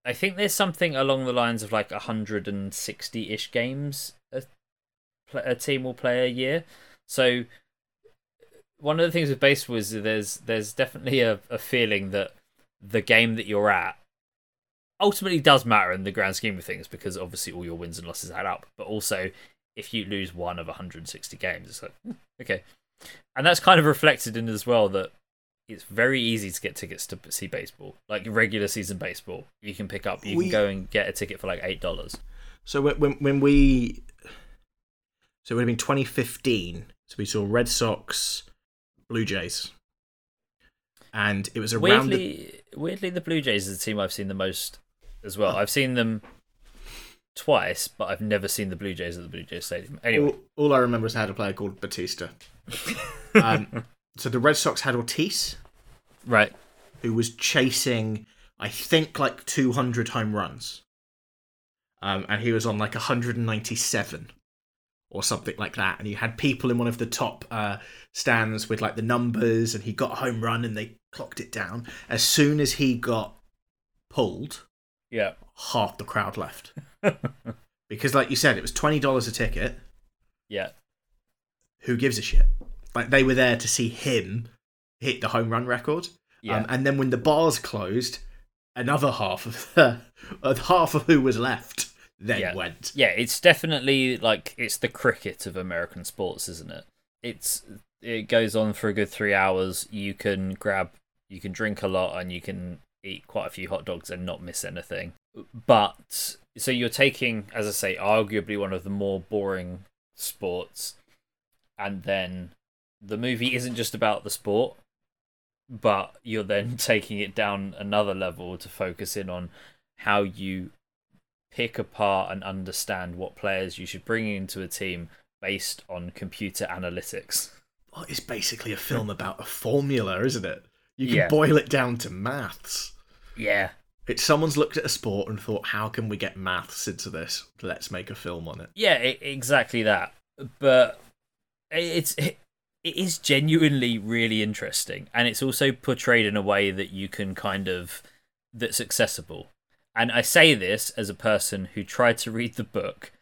I think there's something along the lines of like 160 ish games a, a team will play a year. So one of the things with baseball is there's there's definitely a, a feeling that the game that you're at ultimately does matter in the grand scheme of things because obviously all your wins and losses add up. But also, if you lose one of 160 games, it's like hmm, okay, and that's kind of reflected in as well that it's very easy to get tickets to see baseball, like regular season baseball. You can pick up, you We- can go and get a ticket for like eight dollars. So when when, when we, so it would have been 2015. So we saw Red Sox, Blue Jays, and it was around the, Weirdly, weirdly, the Blue Jays is the team I've seen the most as well. Oh. I've seen them twice, but I've never seen the Blue Jays at the Blue Jays Stadium. Anyway, all, all I remember is I had a player called Bautista. um, so the Red Sox had Ortiz, right. who was chasing, I think, like 200 home runs. Um, and he was on like 197 or something like that. And you had people in one of the top uh, stands with like the numbers, and he got a home run and they clocked it down. As soon as he got pulled, Yeah. half the crowd left. because, like you said, it was $20 a ticket. Yeah. Who gives a shit? Like they were there to see him hit the home run record. Yeah. Um, and then when the bars closed, another half of the uh, half of who was left then Yeah. went. yeah, it's definitely like it's the cricket of American sports, isn't it? It's it goes on for a good three hours. You can grab, you can drink a lot, and you can eat quite a few hot dogs and not miss anything. But so you're taking, as I say, arguably one of the more boring sports, and then the movie isn't just about the sport, but you're then taking it down another level to focus in on how you pick apart and understand what players you should bring into a team based on computer analytics. Well, it's basically a film about a formula, isn't it? You can Yeah. boil it down to maths. Yeah. It's someone's looked at a sport and thought, how can we get maths into this? Let's make a film on it. Yeah, e- exactly that. But it's it, it is genuinely really interesting and it's also portrayed in a way that you can kind of that's accessible. And I say this as a person who tried to read the book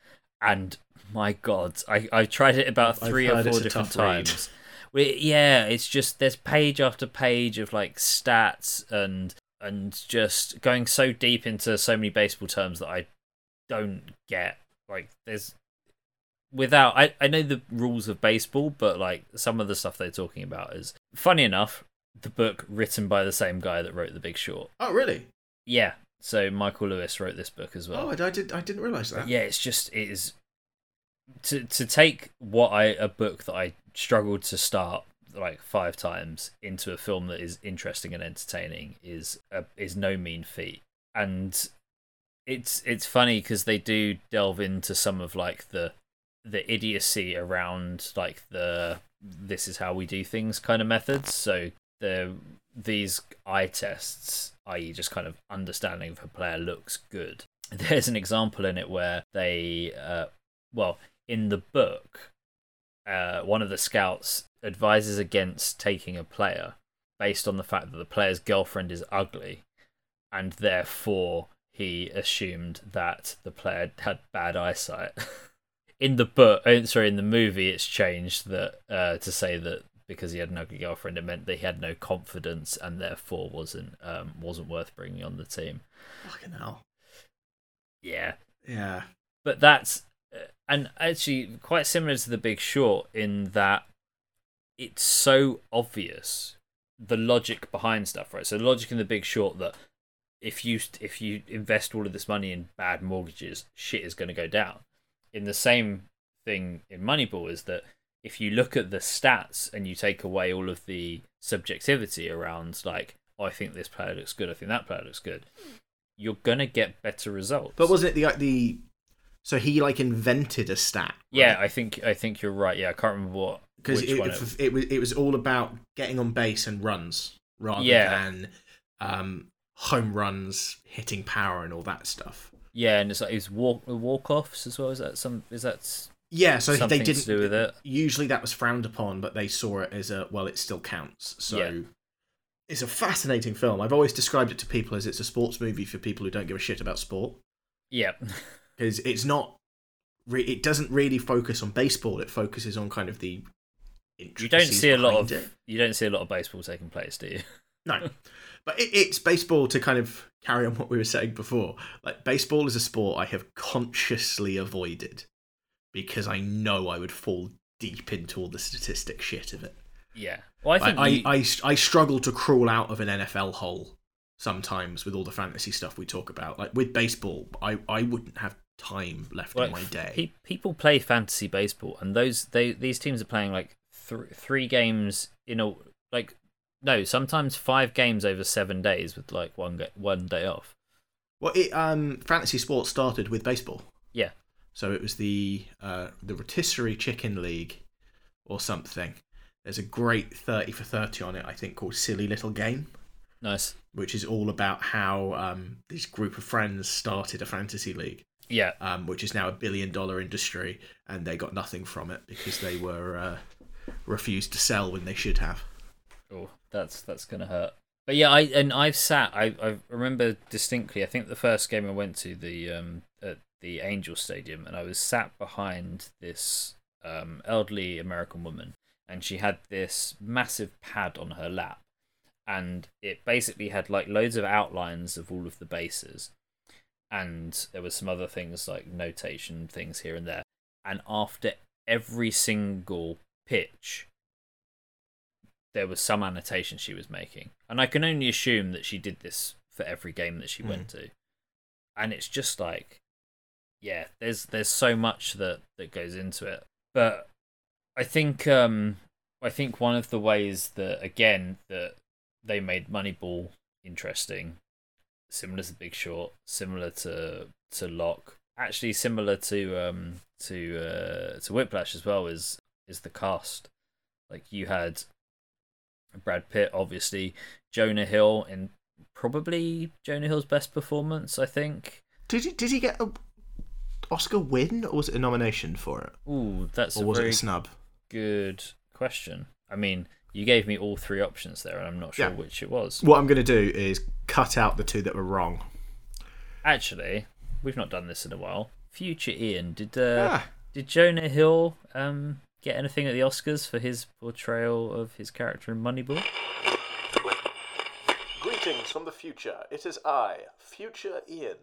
and my god, I I tried it about 3 or 4 different times. We- yeah, it's just there's page after page of like stats and and just going so deep into so many baseball terms that I don't get. Like there's without I, I know the rules of baseball, but like some of the stuff they're talking about is funny enough, the book written by the same guy that wrote The Big Short. Oh, really? Yeah. So Michael Lewis wrote this book as well. Oh, I, I did. I didn't realize that. Yeah, it's just it is to to take what I a book that I struggled to start like five times into a film that is interesting and entertaining is a, is no mean feat. And it's it's funny because they do delve into some of like the the idiocy around like the this is how we do things kind of methods. So the these eye tests, i.e., just kind of understanding if a player looks good. There's an example in it where they, uh, well, in the book, uh, one of the scouts advises against taking a player based on the fact that the player's girlfriend is ugly, and therefore he assumed that the player had bad eyesight. in the book, uh, sorry, in the movie, it's changed that uh, to say that because he had an ugly girlfriend, it meant that he had no confidence and therefore wasn't um, wasn't worth bringing on the team. Fucking hell. Yeah, Yeah. but that's and actually quite similar to the Big Short in that it's so obvious the logic behind stuff, right? So the logic in the Big Short that if you if you invest all of this money in bad mortgages, shit is going to go down. In the same thing in Moneyball is that if you look at the stats and you take away all of the subjectivity around like, oh, I think this player looks good, I think that player looks good, you're gonna get better results. But was it the the? So he like invented a stat. Yeah, I think I think you're right. Yeah, I can't remember what because it, it, it was it was all about getting on base and runs rather Yeah. than um, home runs, hitting power, and all that stuff. Yeah, and it's like it's walk walk offs as well. Is that some? Is that Yeah, so they didn't do with it? usually that was frowned upon, but they saw it as a well, it still counts. So Yeah. it's a fascinating film. I've always described it to people as it's a sports movie for people who don't give a shit about sport Yeah, because it's not. Re- it doesn't really focus on baseball. It focuses on kind of the. you don't see a lot of it. you don't see a lot of baseball taking place, do you? No, but it, it's baseball to kind of carry on what we were saying before. Like baseball is a sport I have consciously avoided because I know I would fall deep into all the statistic shit of it. Yeah. Well, I I, think I, I, I struggle to crawl out of an NFL hole sometimes with all the fantasy stuff we talk about. Like with baseball, I, I wouldn't have time left Well, in my day. pe- people play fantasy baseball, and those they these teams are playing like th- three games in a like no sometimes five games over seven days with like one one day off. Well, it, um, fantasy sports started with baseball. Yeah. So it was the uh, the rotisserie chicken league or something. There's a great thirty for thirty on it, I think, called Silly Little Game, Nice. which is all about how um, this group of friends started a fantasy league, Yeah. um, which is now a billion dollar industry, and they got nothing from it because they were uh, refused to sell when they should have. Oh, that's that's gonna hurt. But yeah, I and I've sat. I I remember distinctly. I think the first game I went to the um at the Angel Stadium, and I was sat behind this um elderly American woman, and she had this massive pad on her lap, and it basically had like loads of outlines of all of the bases, and there was some other things like notation things here and there, and after every single pitch there was some annotation she was making. And I can only assume that she did this for every game that she Hmm. went to. And it's just like yeah, there's there's so much that that goes into it. But I think um I think one of the ways that again that they made Moneyball interesting, similar to Big Short, similar to to Locke, actually similar to um to uh to Whiplash as well is is the cast. Like you had Brad Pitt, obviously, Jonah Hill in probably Jonah Hill's best performance, I think. Did he did he get a Oscar win or was it a nomination for it? Ooh, that's Or a was it a snub? good question. I mean, you gave me all three options there, and I'm not sure Yeah. which it was. What I'm going to do is cut out the two that were wrong. Actually, we've not done this in a while. Future Ian, did uh, Ah. did Jonah Hill um get anything at the Oscars for his portrayal of his character in Moneyball? Greetings from the future. It is I, Future Ian,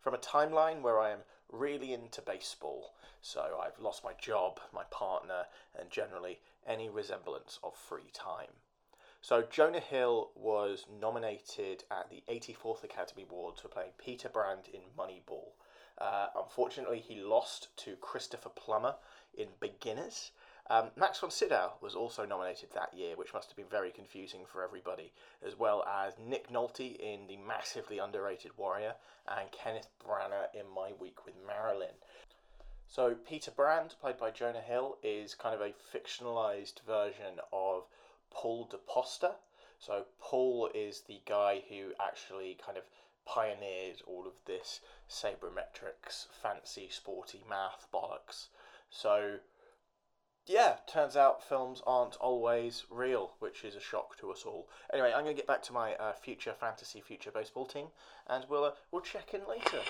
from a timeline where I am really into baseball. So I've lost my job, my partner, and generally any resemblance of free time. So Jonah Hill was nominated at the 84th Academy Awards for playing Peter Brand in Moneyball. Uh, unfortunately, he lost to Christopher Plummer in Beginners. Um, Max von Sydow was also nominated that year, which must have been very confusing for everybody, as well as Nick Nolte in The Massively Underrated Warrior and Kenneth Branagh in My Week with Marilyn. So, Peter Brand, played by Jonah Hill, is kind of a fictionalized version of Paul DePodesta. So, Paul is the guy who actually kind of pioneered all of this sabermetrics, fancy, sporty math bollocks. So, yeah, turns out films aren't always real, which is a shock to us all. Anyway, I'm going to get back to my uh, future fantasy, future baseball team, and we'll uh, we'll check in later.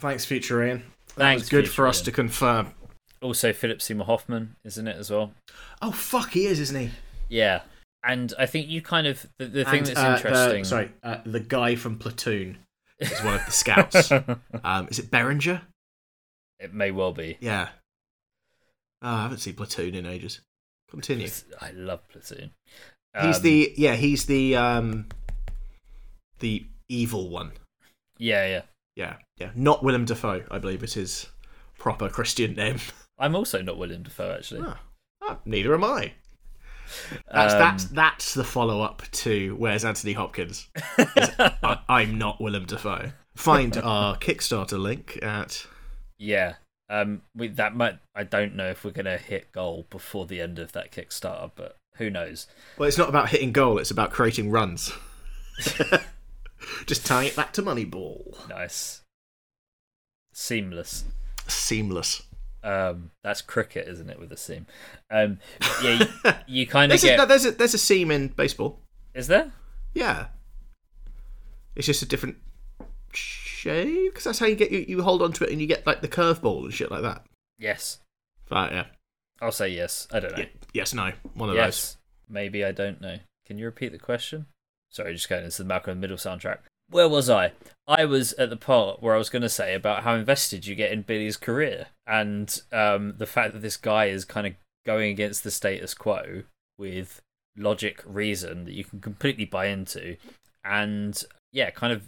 Thanks, future Ian. That Thanks, good for us Ian. to confirm. Also, Philip Seymour Hoffman isn't it as well. Oh fuck, he is, isn't he? Yeah, and I think you kind of the, the thing And, that's uh, the- interesting. sorry, uh, the guy from Platoon is one of the scouts. um, is it Berenger? it may well be. Yeah. Oh, I haven't seen Platoon in ages. Continue. I love Platoon. He's Um, the yeah, he's the um, the evil one. yeah, yeah. Yeah, yeah. Not Willem Dafoe, I believe it is proper Christian name. I'm also not William Dafoe actually. Ah, ah, neither am I. That's Um, that's that's the follow up to Where's Anthony Hopkins? Is, I, I'm not Willem Dafoe. Find our Kickstarter link at Yeah. Um, we that might. I don't know if we're gonna hit goal before the end of that Kickstarter, but who knows? well, it's not about hitting goal; it's about creating runs. Just tying it back to Moneyball. Nice. Seamless. Seamless. Um, that's cricket, isn't it, with a seam? Um, yeah, you, you kind of There's a, get. no, there's a there's a seam in baseball. Is there? Yeah. It's just a different shape because that's how you get you, you hold onto it and you get like the curveball and shit like that. Yes. Right. Yeah. I'll say yes. I don't know. yeah. Yes. No. One of yes. Maybe I don't know. Can you repeat the question? Sorry, just going into the Malcolm in the Middle soundtrack. Where was I? I was at the part where I was going to say about how invested you get in Billy's career and um, the fact that this guy is kind of going against the status quo with logic, reason that you can completely buy into, and yeah, kind of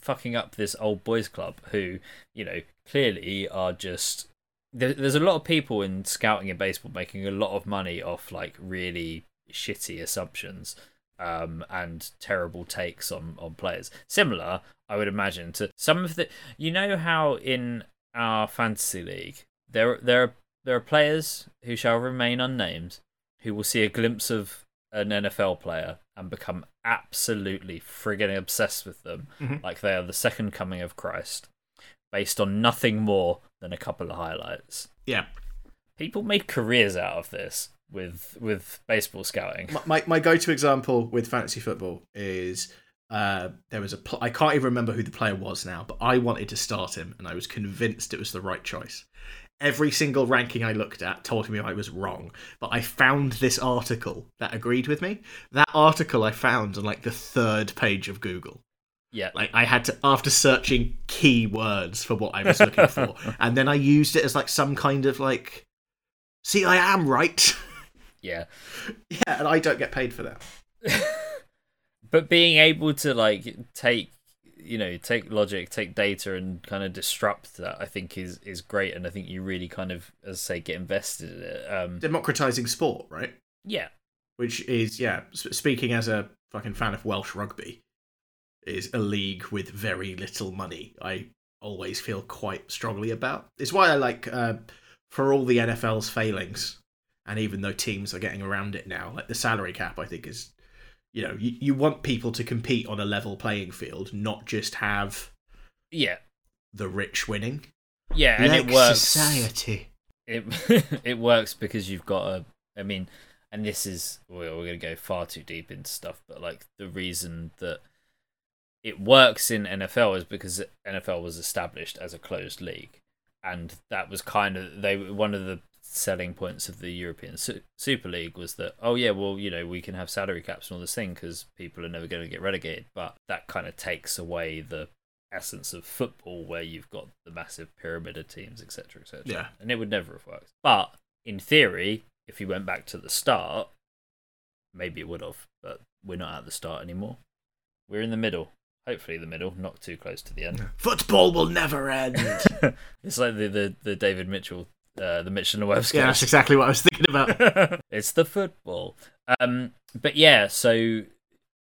fucking up this old boys club who, you know, clearly are just. There's a lot of people in scouting in baseball making a lot of money off like really shitty assumptions um, and terrible takes on, on players. Similar, I would imagine, to some of the. You know how in our fantasy league there there are there are players who shall remain unnamed who will see a glimpse of an NFL player and become absolutely friggin' obsessed with them, Mhm. like they are the second coming of Christ, based on nothing more than a couple of highlights. Yeah. People made careers out of this with with baseball scouting. My, my, my go-to example with fantasy football is uh, there was a pl- I can't even remember who the player was now, but I wanted to start him, and I was convinced it was the right choice. Every single ranking I looked at told me I was wrong, but I found this article that agreed with me. That article I found on like the third page of Google. Yeah, Like I had to after searching keywords for what I was looking for, and then I used it as like some kind of like, see, I am right. yeah. yeah, and I don't get paid for that. but being able to like take you know take logic take data and kind of disrupt that i think is is great and i think you really kind of as I say get invested in it um Democratizing sport, right? yeah Which is yeah. Speaking as a fucking fan of Welsh rugby, is a league with very little money. I always feel quite strongly about. It's why I like uh, for all the NFL's failings, and even though teams are getting around it now, like the salary cap, I think is, you know, you, you want people to compete on a level playing field, not just have yeah the rich winning. yeah and it works Society. it it works because you've got a i mean and this is well, we're going to go far too deep into stuff but like the reason that it works in NFL is because NFL was established as a closed league and that was kind of they one of the selling points of the European Su- Super League was that oh yeah well you know we can have salary caps and all this thing because people are never going to get relegated. But that kind of takes away the essence of football where you've got the massive pyramid of teams etc etc Yeah. and it would never have worked. But in theory if you went back to the start maybe it would have but we're not at the start anymore. We're in the middle. Hopefully the middle not too close to the end. Football will never end. it's like the, the, the David Mitchell, uh, the Mitchell and Webb yeah, that's exactly what I was thinking about. it's the football. Um, but yeah, so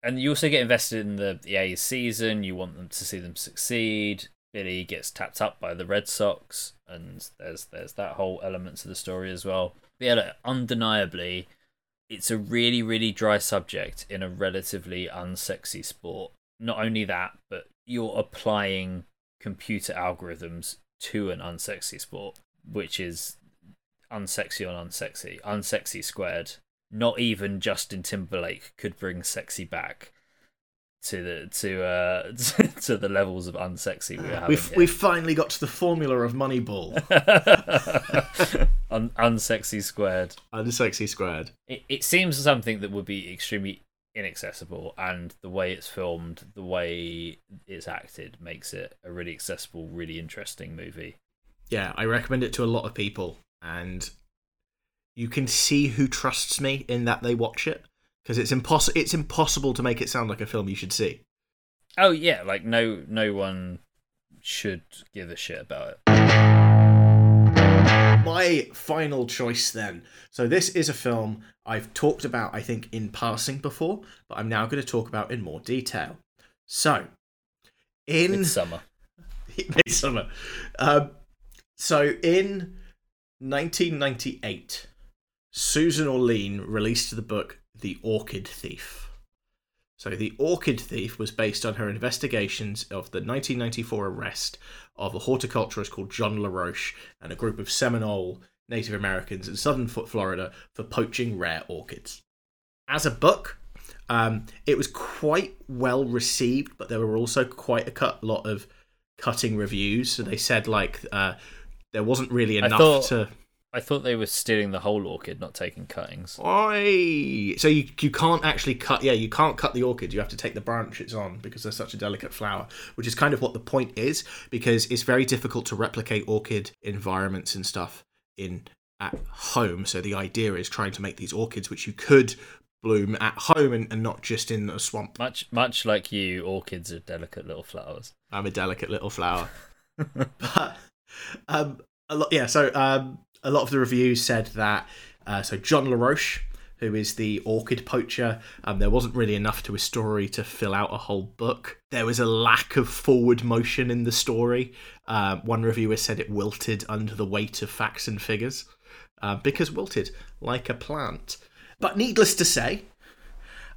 and you also get invested in the the A's season. You want them to see them succeed. Billy gets tapped up by the Red Sox, and there's there's that whole element to the story as well. But yeah, look, undeniably, it's a really really dry subject in a relatively unsexy sport. Not only that, but you're applying computer algorithms to an unsexy sport, which is unsexy on unsexy, unsexy squared. Not even Justin Timberlake could bring sexy back to the to uh to the levels of unsexy we having. We've we've finally got to the formula of Moneyball. Un- unsexy squared. Unsexy squared. It, it seems something that would be extremely inaccessible, and the way it's filmed, the way it's acted, makes it a really accessible, really interesting movie. Yeah, I recommend it to a lot of people, and you can see who trusts me in that they watch it because it's impossible. It's impossible to make it sound like a film you should see. Oh yeah, like no no one should give a shit about it. My final choice, then. So this is a film I've talked about, I think, in passing before, but I'm now going to talk about in more detail. So, in Midsommar. Midsommar. Um, so in 1998, Susan Orlean released the book The Orchid Thief. So, The Orchid Thief was based on her investigations of the 1994 arrest of a horticulturist called John LaRoche and a group of Seminole Native Americans in southern Florida for poaching rare orchids. As a book, um, it was quite well received, but there were also quite a cut, lot of cutting reviews. So they said like uh, there wasn't really I enough thought- to. I thought they were stealing the whole orchid, not taking cuttings. Oi! So you you can't actually cut. Yeah, you can't cut the orchid. You have to take the branch it's on because they're such a delicate flower, which is kind of what the point is. Because it's very difficult to replicate orchid environments and stuff in at home. So the idea is trying to make these orchids which you could bloom at home and, and not just in a swamp. Much, much like you, orchids are delicate little flowers. I'm a delicate little flower. but um, a lot, yeah. So um, a lot of the reviews said that. Uh, so John LaRoche, who is the orchid poacher, um, there wasn't really enough to his story to fill out a whole book. There was a lack of forward motion in the story. Uh, one reviewer said it wilted under the weight of facts and figures uh, because wilted like a plant. But needless to say,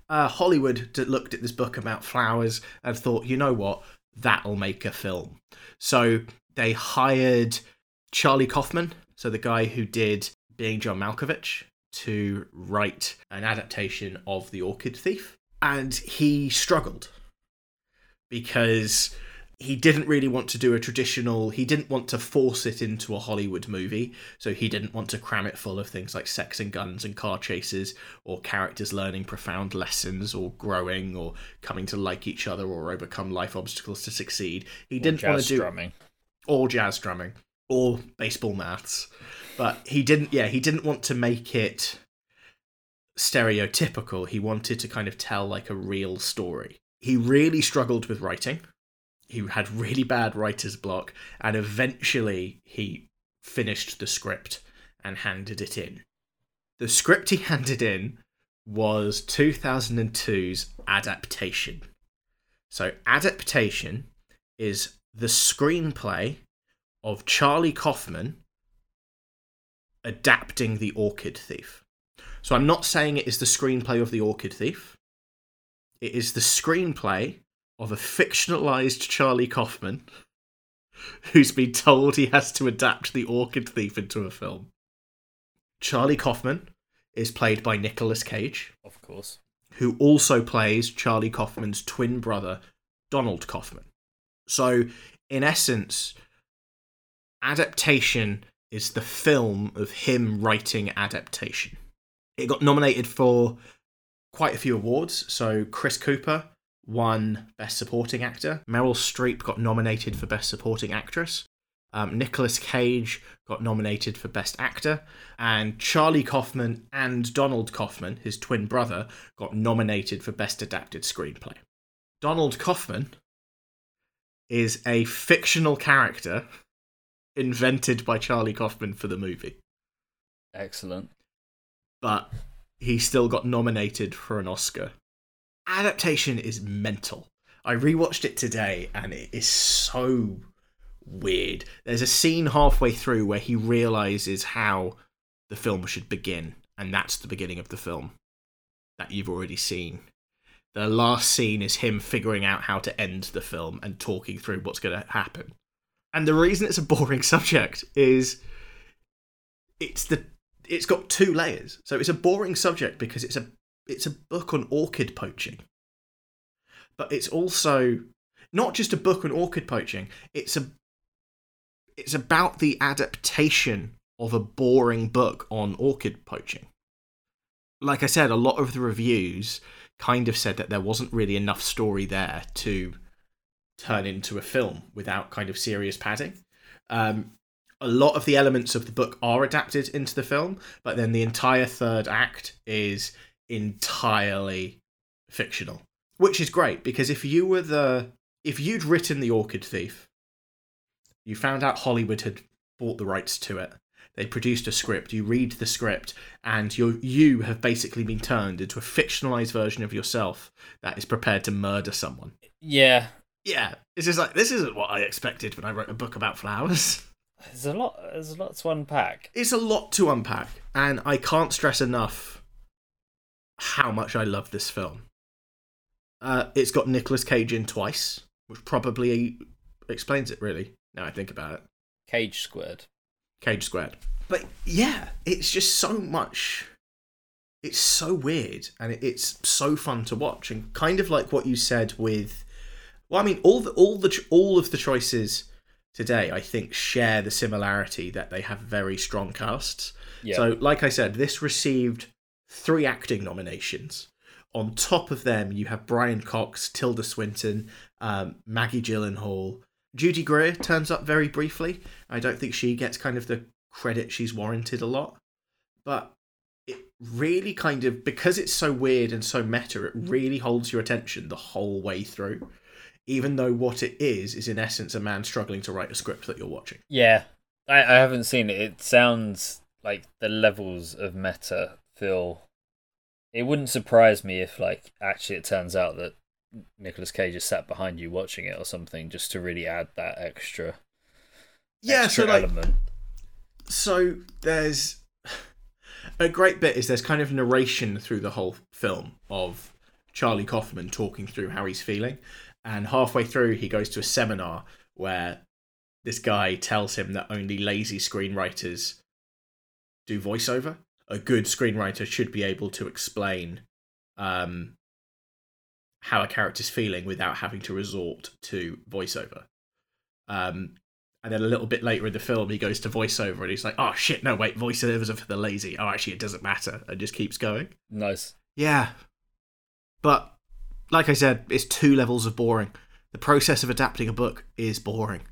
uh, Hollywood looked at this book about flowers and thought, you know what, that'll make a film. So they hired Charlie Kaufman, so the guy who did Being John Malkovich, to write an adaptation of The Orchid Thief. And he struggled because he didn't really want to do a traditional he didn't want to force it into a hollywood movie so he didn't want to cram it full of things like sex and guns and car chases or characters learning profound lessons or growing or coming to like each other or overcome life obstacles to succeed he didn't want to do drumming. Or jazz drumming or baseball maths. But he didn't yeah he didn't want to make it stereotypical. He wanted to kind of tell like a real story. He really struggled with writing. He had really bad writer's block and eventually he finished the script and handed it in. The script he handed in was 2002's adaptation. So adaptation is the screenplay of Charlie Kaufman adapting The Orchid Thief. So I'm not saying it is the screenplay of The Orchid Thief. It is the screenplay of a fictionalized Charlie Kaufman who's been told he has to adapt The Orchid Thief into a film. Charlie Kaufman is played by Nicolas Cage, Of course. who also plays Charlie Kaufman's twin brother, Donald Kaufman. So, in essence, adaptation is the film of him writing adaptation. It got nominated for quite a few awards. So, Chris Cooper won Best Supporting Actor, Meryl Streep got nominated for Best Supporting Actress. Um, Nicolas Cage got nominated for Best Actor, and Charlie Kaufman and Donald Kaufman, his twin brother, got nominated for Best Adapted Screenplay. Donald Kaufman is a fictional character invented by Charlie Kaufman for the movie, Excellent. but he still got nominated for an Oscar. Adaptation is mental. I rewatched it today and it is so weird. There's a scene halfway through where he realizes how the film should begin, and that's the beginning of the film that you've already seen. The last scene is him figuring out how to end the film and talking through what's going to happen. And the reason it's a boring subject is it's the it's got two layers. So it's a boring subject because it's a it's a book on orchid poaching. But it's also not just a book on orchid poaching. It's a it's about the adaptation of a boring book on orchid poaching. Like I said, a lot of the reviews kind of said that there wasn't really enough story there to turn into a film without kind of serious padding. Um, a lot of the elements of the book are adapted into the film, but then the entire third act is entirely fictional, which is great because if you were the if you'd written the Orchid Thief, you found out Hollywood had bought the rights to it. They produced a script. You read the script, and you you have basically been turned into a fictionalized version of yourself that is prepared to murder someone. Yeah, Yeah, it's just like this isn't what I expected when I wrote a book about flowers. there's a lot. There's a lot to unpack. It's a lot to unpack, and I can't stress enough how much I love this film. Uh, it's got Nicolas Cage in twice, which probably explains it. Really, now I think about it. Cage squared. Cage squared. But yeah, it's just so much. It's so weird, and it's so fun to watch, and kind of like what you said with. Well, I mean, all the all the all of the choices today, I think, share the similarity that they have very strong casts. Yeah. So, like I said, this received three acting nominations. On top of them, you have Brian Cox, Tilda Swinton, um, Maggie Gyllenhaal. Judy Greer turns up very briefly. I don't think she gets kind of the credit she's warranted a lot. But it really kind of, because it's so weird and so meta, it really holds your attention the whole way through. Even though what it is, is in essence a man struggling to write a script that you're watching. Yeah, I, I haven't seen it. It sounds like the levels of meta feel. It wouldn't surprise me if, like, actually it turns out that Nicolas Cage is sat behind you watching it or something, just to really add that extra. Yeah, extra so like, element. so there's a great bit is there's kind of narration through the whole film of Charlie Kaufman talking through how he's feeling, and halfway through he goes to a seminar where this guy tells him that only lazy screenwriters do voiceover. A good screenwriter should be able to explain um, how a character's feeling without having to resort to voiceover. Um, and then a little bit later in the film, he goes to voiceover and he's like, oh shit, no, wait, voiceovers are for the lazy. Oh, actually, it doesn't matter. And just keeps going. Nice. Yeah. But, like I said, it's two levels of boring. The process of adapting a book is boring.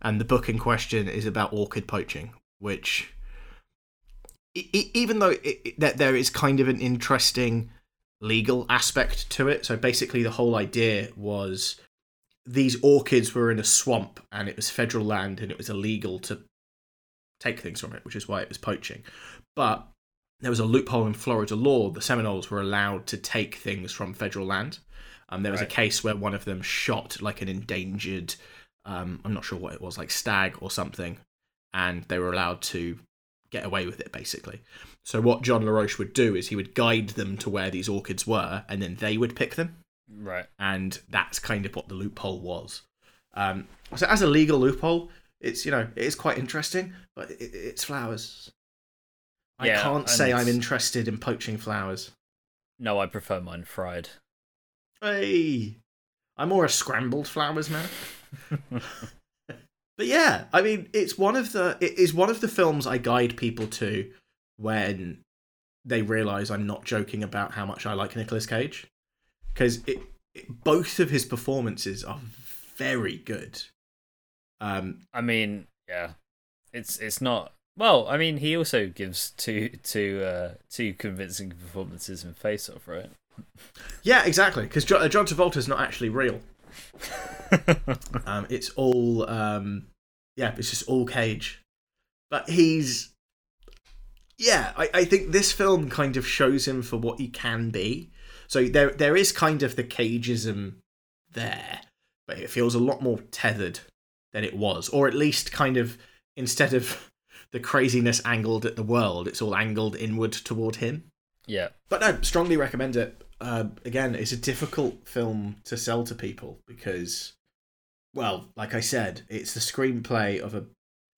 And the book in question is about orchid poaching, which, even though that there is kind of an interesting legal aspect to it. So basically, the whole idea was these orchids were in a swamp and it was federal land and it was illegal to take things from it, which is why it was poaching. But there was a loophole in Florida law. The Seminoles were allowed to take things from federal land. Um, there was Right. a case where one of them shot like an endangered, um, I'm not sure what it was, like stag or something, and they were allowed to get away with it basically. So what John LaRoche would do is he would guide them to where these orchids were, and then they would pick them Right. and that's kind of what the loophole was. Um, so as a legal loophole, it's you know it is quite interesting, but it, it's flowers. I Yeah, can't say I'm interested in poaching flowers. No, I prefer mine fried. Hey, I'm more a scrambled flowers man. But yeah, I mean, it's one of the it is one of the films I guide people to when they realize I'm not joking about how much I like Nicolas Cage because it, it both of his performances are very good. Um, I mean, yeah, it's it's not. Well, I mean, he also gives two two uh, two convincing performances in Face Off, right? yeah, exactly. Because John, uh, John Travolta's not actually real. Um, it's all, um, yeah, it's just all Cage. But he's, yeah, I, I think this film kind of shows him for what he can be. So there, there is kind of the cageism there, but it feels a lot more tethered than it was, or at least kind of instead of the craziness angled at the world, it's all angled inward toward him. yeah, But no, strongly recommend it. Uh, again, it's a difficult film to sell to people because, well, like I said, it's the screenplay of a.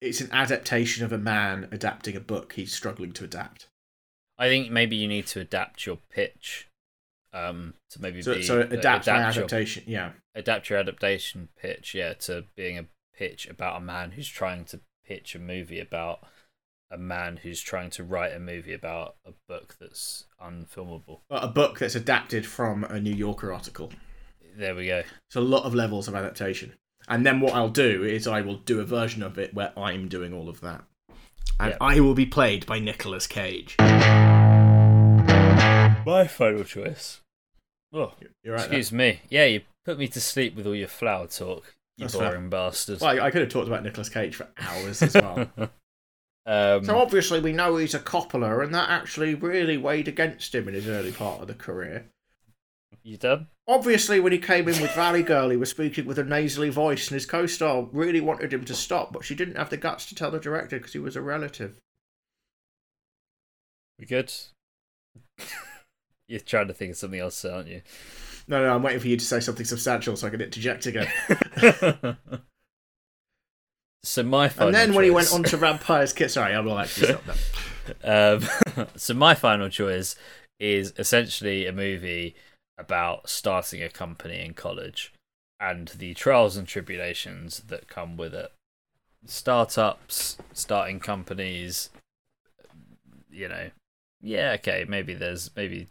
It's an adaptation of a man adapting a book he's struggling to adapt. I think maybe you need to adapt your pitch. Um, to maybe So, be so adapt my your- adaptation. Yeah, adapt your adaptation pitch, yeah, to being a pitch about a man who's trying to pitch a movie about a man who's trying to write a movie about a book that's unfilmable. A book that's adapted from a New Yorker article. There we go. It's a lot of levels of adaptation. And then what I'll do is I will do a version of it where I'm doing all of that. And Yeah. I will be played by Nicolas Cage. My final choice. Oh, You're right. there. excuse me. Yeah, you put me to sleep with all your flower talk. You That's fair. boring bastard. Well, I, I could have talked about Nicolas Cage for hours as well. um, So obviously we know he's a Coppola, and that actually really weighed against him in his early part of the career. you done? Obviously, when he came in with Valley Girl, he was speaking with a nasally voice, and his co-star really wanted him to stop, but she didn't have the guts to tell the director because he was a relative. We good? You're trying to think of something else, aren't you? No, no, I'm waiting for you to say something substantial so I can interject again. so my final and then when he went choice- on to Vampire's Kiss, sorry, I will actually stop now. Um, so my final choice is essentially a movie about starting a company in college and the trials and tribulations that come with it. Startups, starting companies, you know. Yeah, okay, maybe there's maybe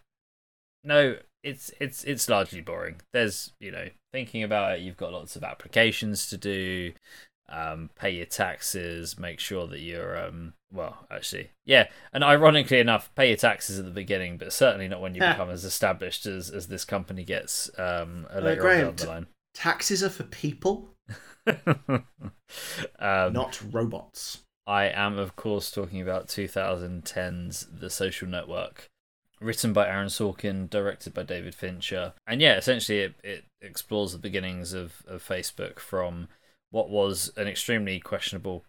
no, it's it's it's largely boring. There's, you know, thinking about it, you've got lots of applications to do, um, pay your taxes, make sure that you're um well, actually, yeah, and ironically enough, pay your taxes at the beginning, but certainly not when you Yeah. become as established as as this company gets um Uh, later Graham, on down the line. Taxes are for people, um, not robots. I am, of course, talking about 2010's The Social Network, written by Aaron Sorkin, directed by David Fincher. And yeah, essentially, it, it explores the beginnings of, of Facebook from what was an extremely questionable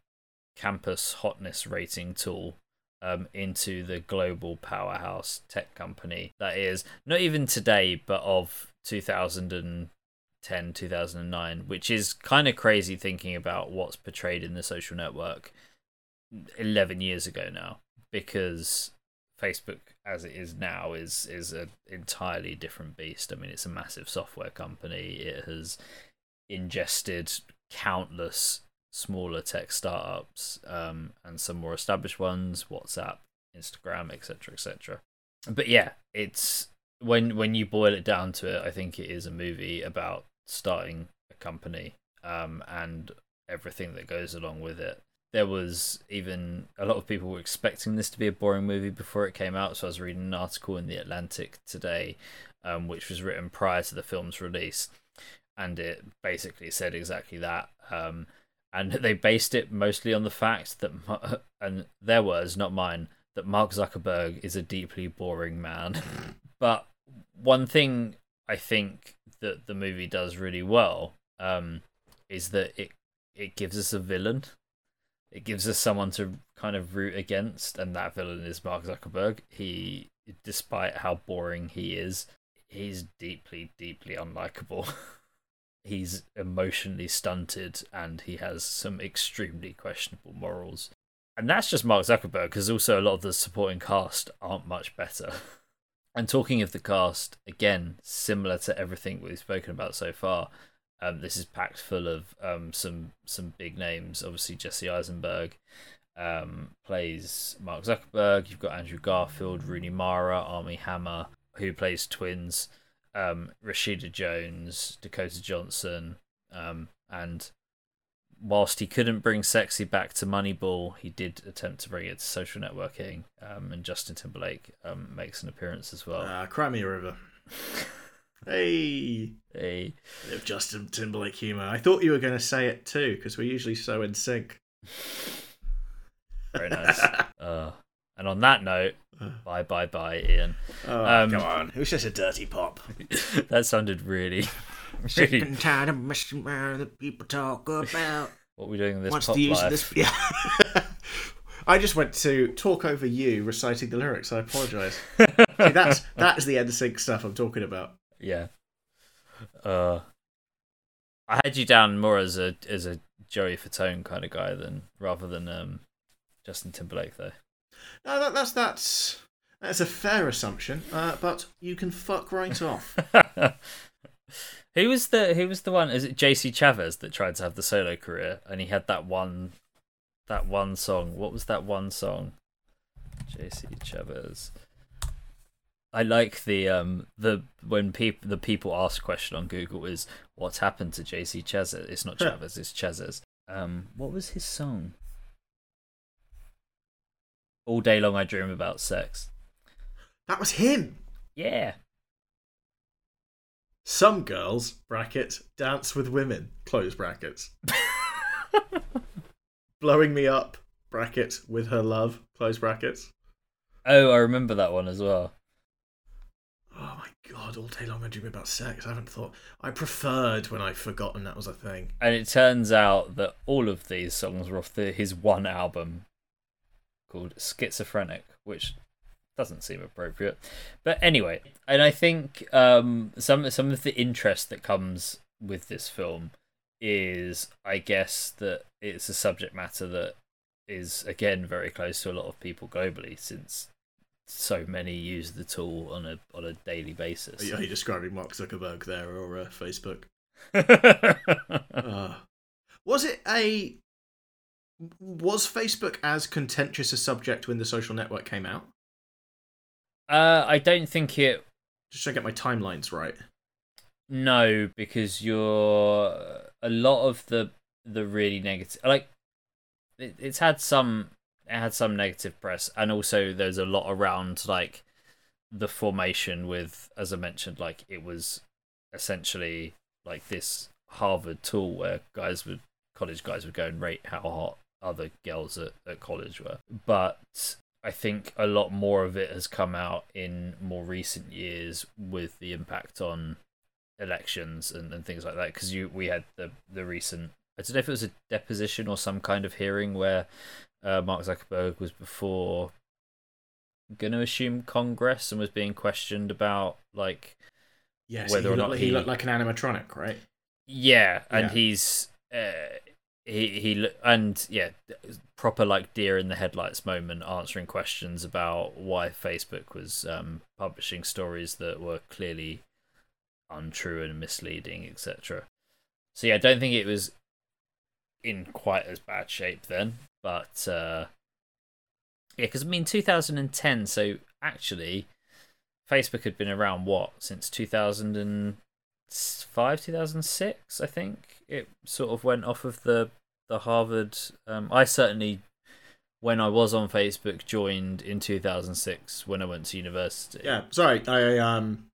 campus hotness rating tool um, into the global powerhouse tech company that is not even today, but of 2010, 2009, which is kind of crazy thinking about what's portrayed in the social network 11 years ago now because Facebook as it is now is is an entirely different beast. I mean, it's a massive software company. It has ingested countless smaller tech startups um, and some more established ones, WhatsApp, Instagram, etc., etc. But yeah, it's when when you boil it down to it, I think it is a movie about starting a company um, and everything that goes along with it there was even a lot of people were expecting this to be a boring movie before it came out. So I was reading an article in the Atlantic today, um, which was written prior to the film's release, and it basically said exactly that. Um, and they based it mostly on the fact that, and their words, not mine, that Mark Zuckerberg is a deeply boring man. but one thing I think that the movie does really well um, is that it it gives us a villain it gives us someone to kind of root against, and that villain is Mark Zuckerberg. He, despite how boring he is, he's deeply, deeply unlikable. he's emotionally stunted, and he has some extremely questionable morals. And that's just Mark Zuckerberg, because also a lot of the supporting cast aren't much better. And talking of the cast, again, similar to everything we've spoken about so far, um, this is packed full of um, some some big names. Obviously, Jesse Eisenberg um, plays Mark Zuckerberg. You've got Andrew Garfield, Rooney Mara, Armie Hammer, who plays twins. Um, Rashida Jones, Dakota Johnson, um, and whilst he couldn't bring sexy back to Moneyball, he did attempt to bring it to Social Networking. Um, and Justin Timberlake um, makes an appearance as well. Ah, cry me a river. Hey, Hey. bit of Justin Timberlake humour. I thought you were going to say it too, because we're usually so in sync. Very nice. uh, and on that note, bye bye bye, Ian. Oh, Um, come on. It was just a dirty pop. that sounded really, Sick really. and tired of missing where the people talk about. What are we doing in this What's pop the use life? of this? Yeah. I just went to talk over you reciting the lyrics. I apologise. That's that's the end sync stuff I'm talking about. yeah. Uh, I had you down more as a as a Joey Fatone kind of guy than rather than um Justin Timberlake though. No, that, that's that's that's a fair assumption. Uh, but you can fuck right off. who was the who was the one? Is it JC Chavez that tried to have the solo career and he had that one that one song? What was that one song? JC Chavez. I like the um the when people the people ask question on Google is what's happened to JC Chavez? It's not Chavez, it's Chasez. Um, what was his song? All day long, I dream about sex. That was him. Yeah, Some girls bracket dance with women close brackets. Blowing me up bracket with her love close brackets. Oh, I remember that one as well. Oh my god! All day long I dream about sex. I haven't thought. I preferred when I'd forgotten that was a thing. And it turns out that all of these songs were off the, his one album called Schizophrenic, which doesn't seem appropriate. But anyway, and I think um, some some of the interest that comes with this film is, I guess, that it's a subject matter that is again very close to a lot of people globally, since so many use the tool on a on a daily basis. Are you, are you describing Mark Zuckerberg there or uh, Facebook? Uh, was it a was Facebook as contentious a subject when the social network came out? uh, I don't think it Just so I get my timelines right. No, because you're a lot of the the really negative like it, it's had some it had some negative press and also there's a lot around like the formation with as I mentioned like it was essentially like this Harvard tool where guys would college guys would go and rate how hot other girls at, at college were. But I think a lot more of it has come out in more recent years with the impact on elections and, and things like that because you we had the the recent I don't know if it was a deposition or some kind of hearing where uh, Mark Zuckerberg was before going to assume Congress and was being questioned about like Yes, Whether he, or not he he- looked like an animatronic, right? yeah and Yeah. he's uh, he he and yeah proper like deer in the headlights moment answering questions about why Facebook was um publishing stories that were clearly untrue and misleading etc so yeah I don't think it was in quite as bad shape then but uh yeah because I mean 2010 so actually Facebook had been around what since 2005 2006 I think it sort of went off of the the Harvard um I certainly when I was on Facebook joined in 2006 when I went to university Yeah, sorry, I um,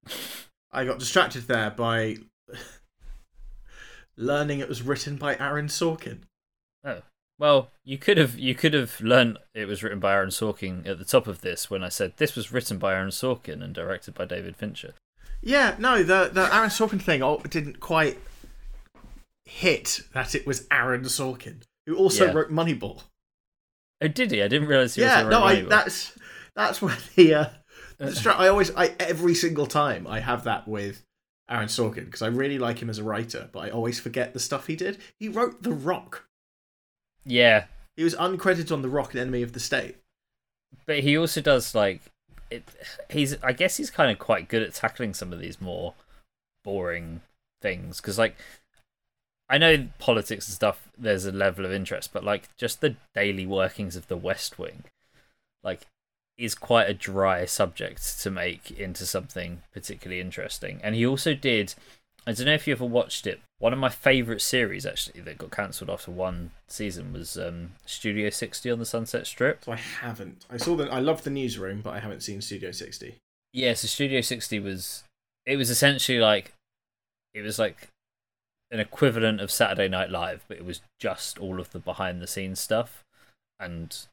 I got distracted there by learning it was written by Aaron Sorkin. Oh well, you could have you could have learned it was written by Aaron Sorkin at the top of this when I said this was written by Aaron Sorkin and directed by David Fincher. Yeah, no, the the Aaron Sorkin thing oh, didn't quite hit that it was Aaron Sorkin who also Yeah. wrote Moneyball. Oh, did he? I didn't realize he yeah, was. no, I that's that's where the uh, the I always I every single time I have that with Aaron Sorkin because I really like him as a writer, but I always forget the stuff he did. He wrote The Rock. yeah, He was uncredited on The Rock and Enemy of the State. but he also does like it. He's I guess he's kind of quite good at tackling some of these more boring things because like I know politics and stuff. There's a level of interest, but like just the daily workings of the West Wing, like, is quite a dry subject to make into something particularly interesting. And he also did. I don't know if you ever watched it. One of my favourite series actually that got cancelled after one season was um, Studio 60 on the Sunset Strip. So I haven't. I saw that. I love the newsroom, but I haven't seen Studio 60. Yeah, so Studio 60 was it was essentially like it was like an equivalent of Saturday Night Live, but it was just all of the behind the scenes stuff and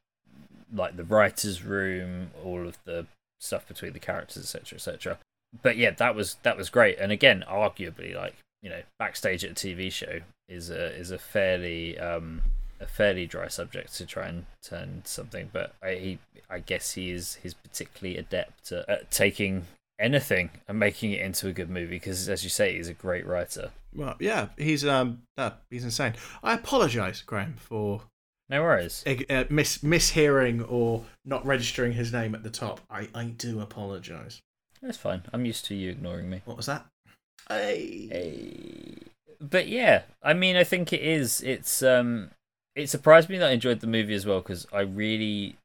like the writers room, all of the stuff between the characters, etc., etc. But yeah, that was that was great. And again, arguably like, you know, backstage at a TV show is a is a fairly um a fairly dry subject to try and turn something, but I he, I guess he is he's particularly adept at, at taking anything and making it into a good movie because, as you say, he's a great writer. Well, yeah, he's um, uh, he's insane. I apologise, Graham, for No worries. uh, mis mishearing or not registering his name at the top. I I do apologise. That's fine. I'm used to you ignoring me. What was that? Hey. Hey. But yeah, I mean, I think it is. It's um, it surprised me that I enjoyed the movie as well because I really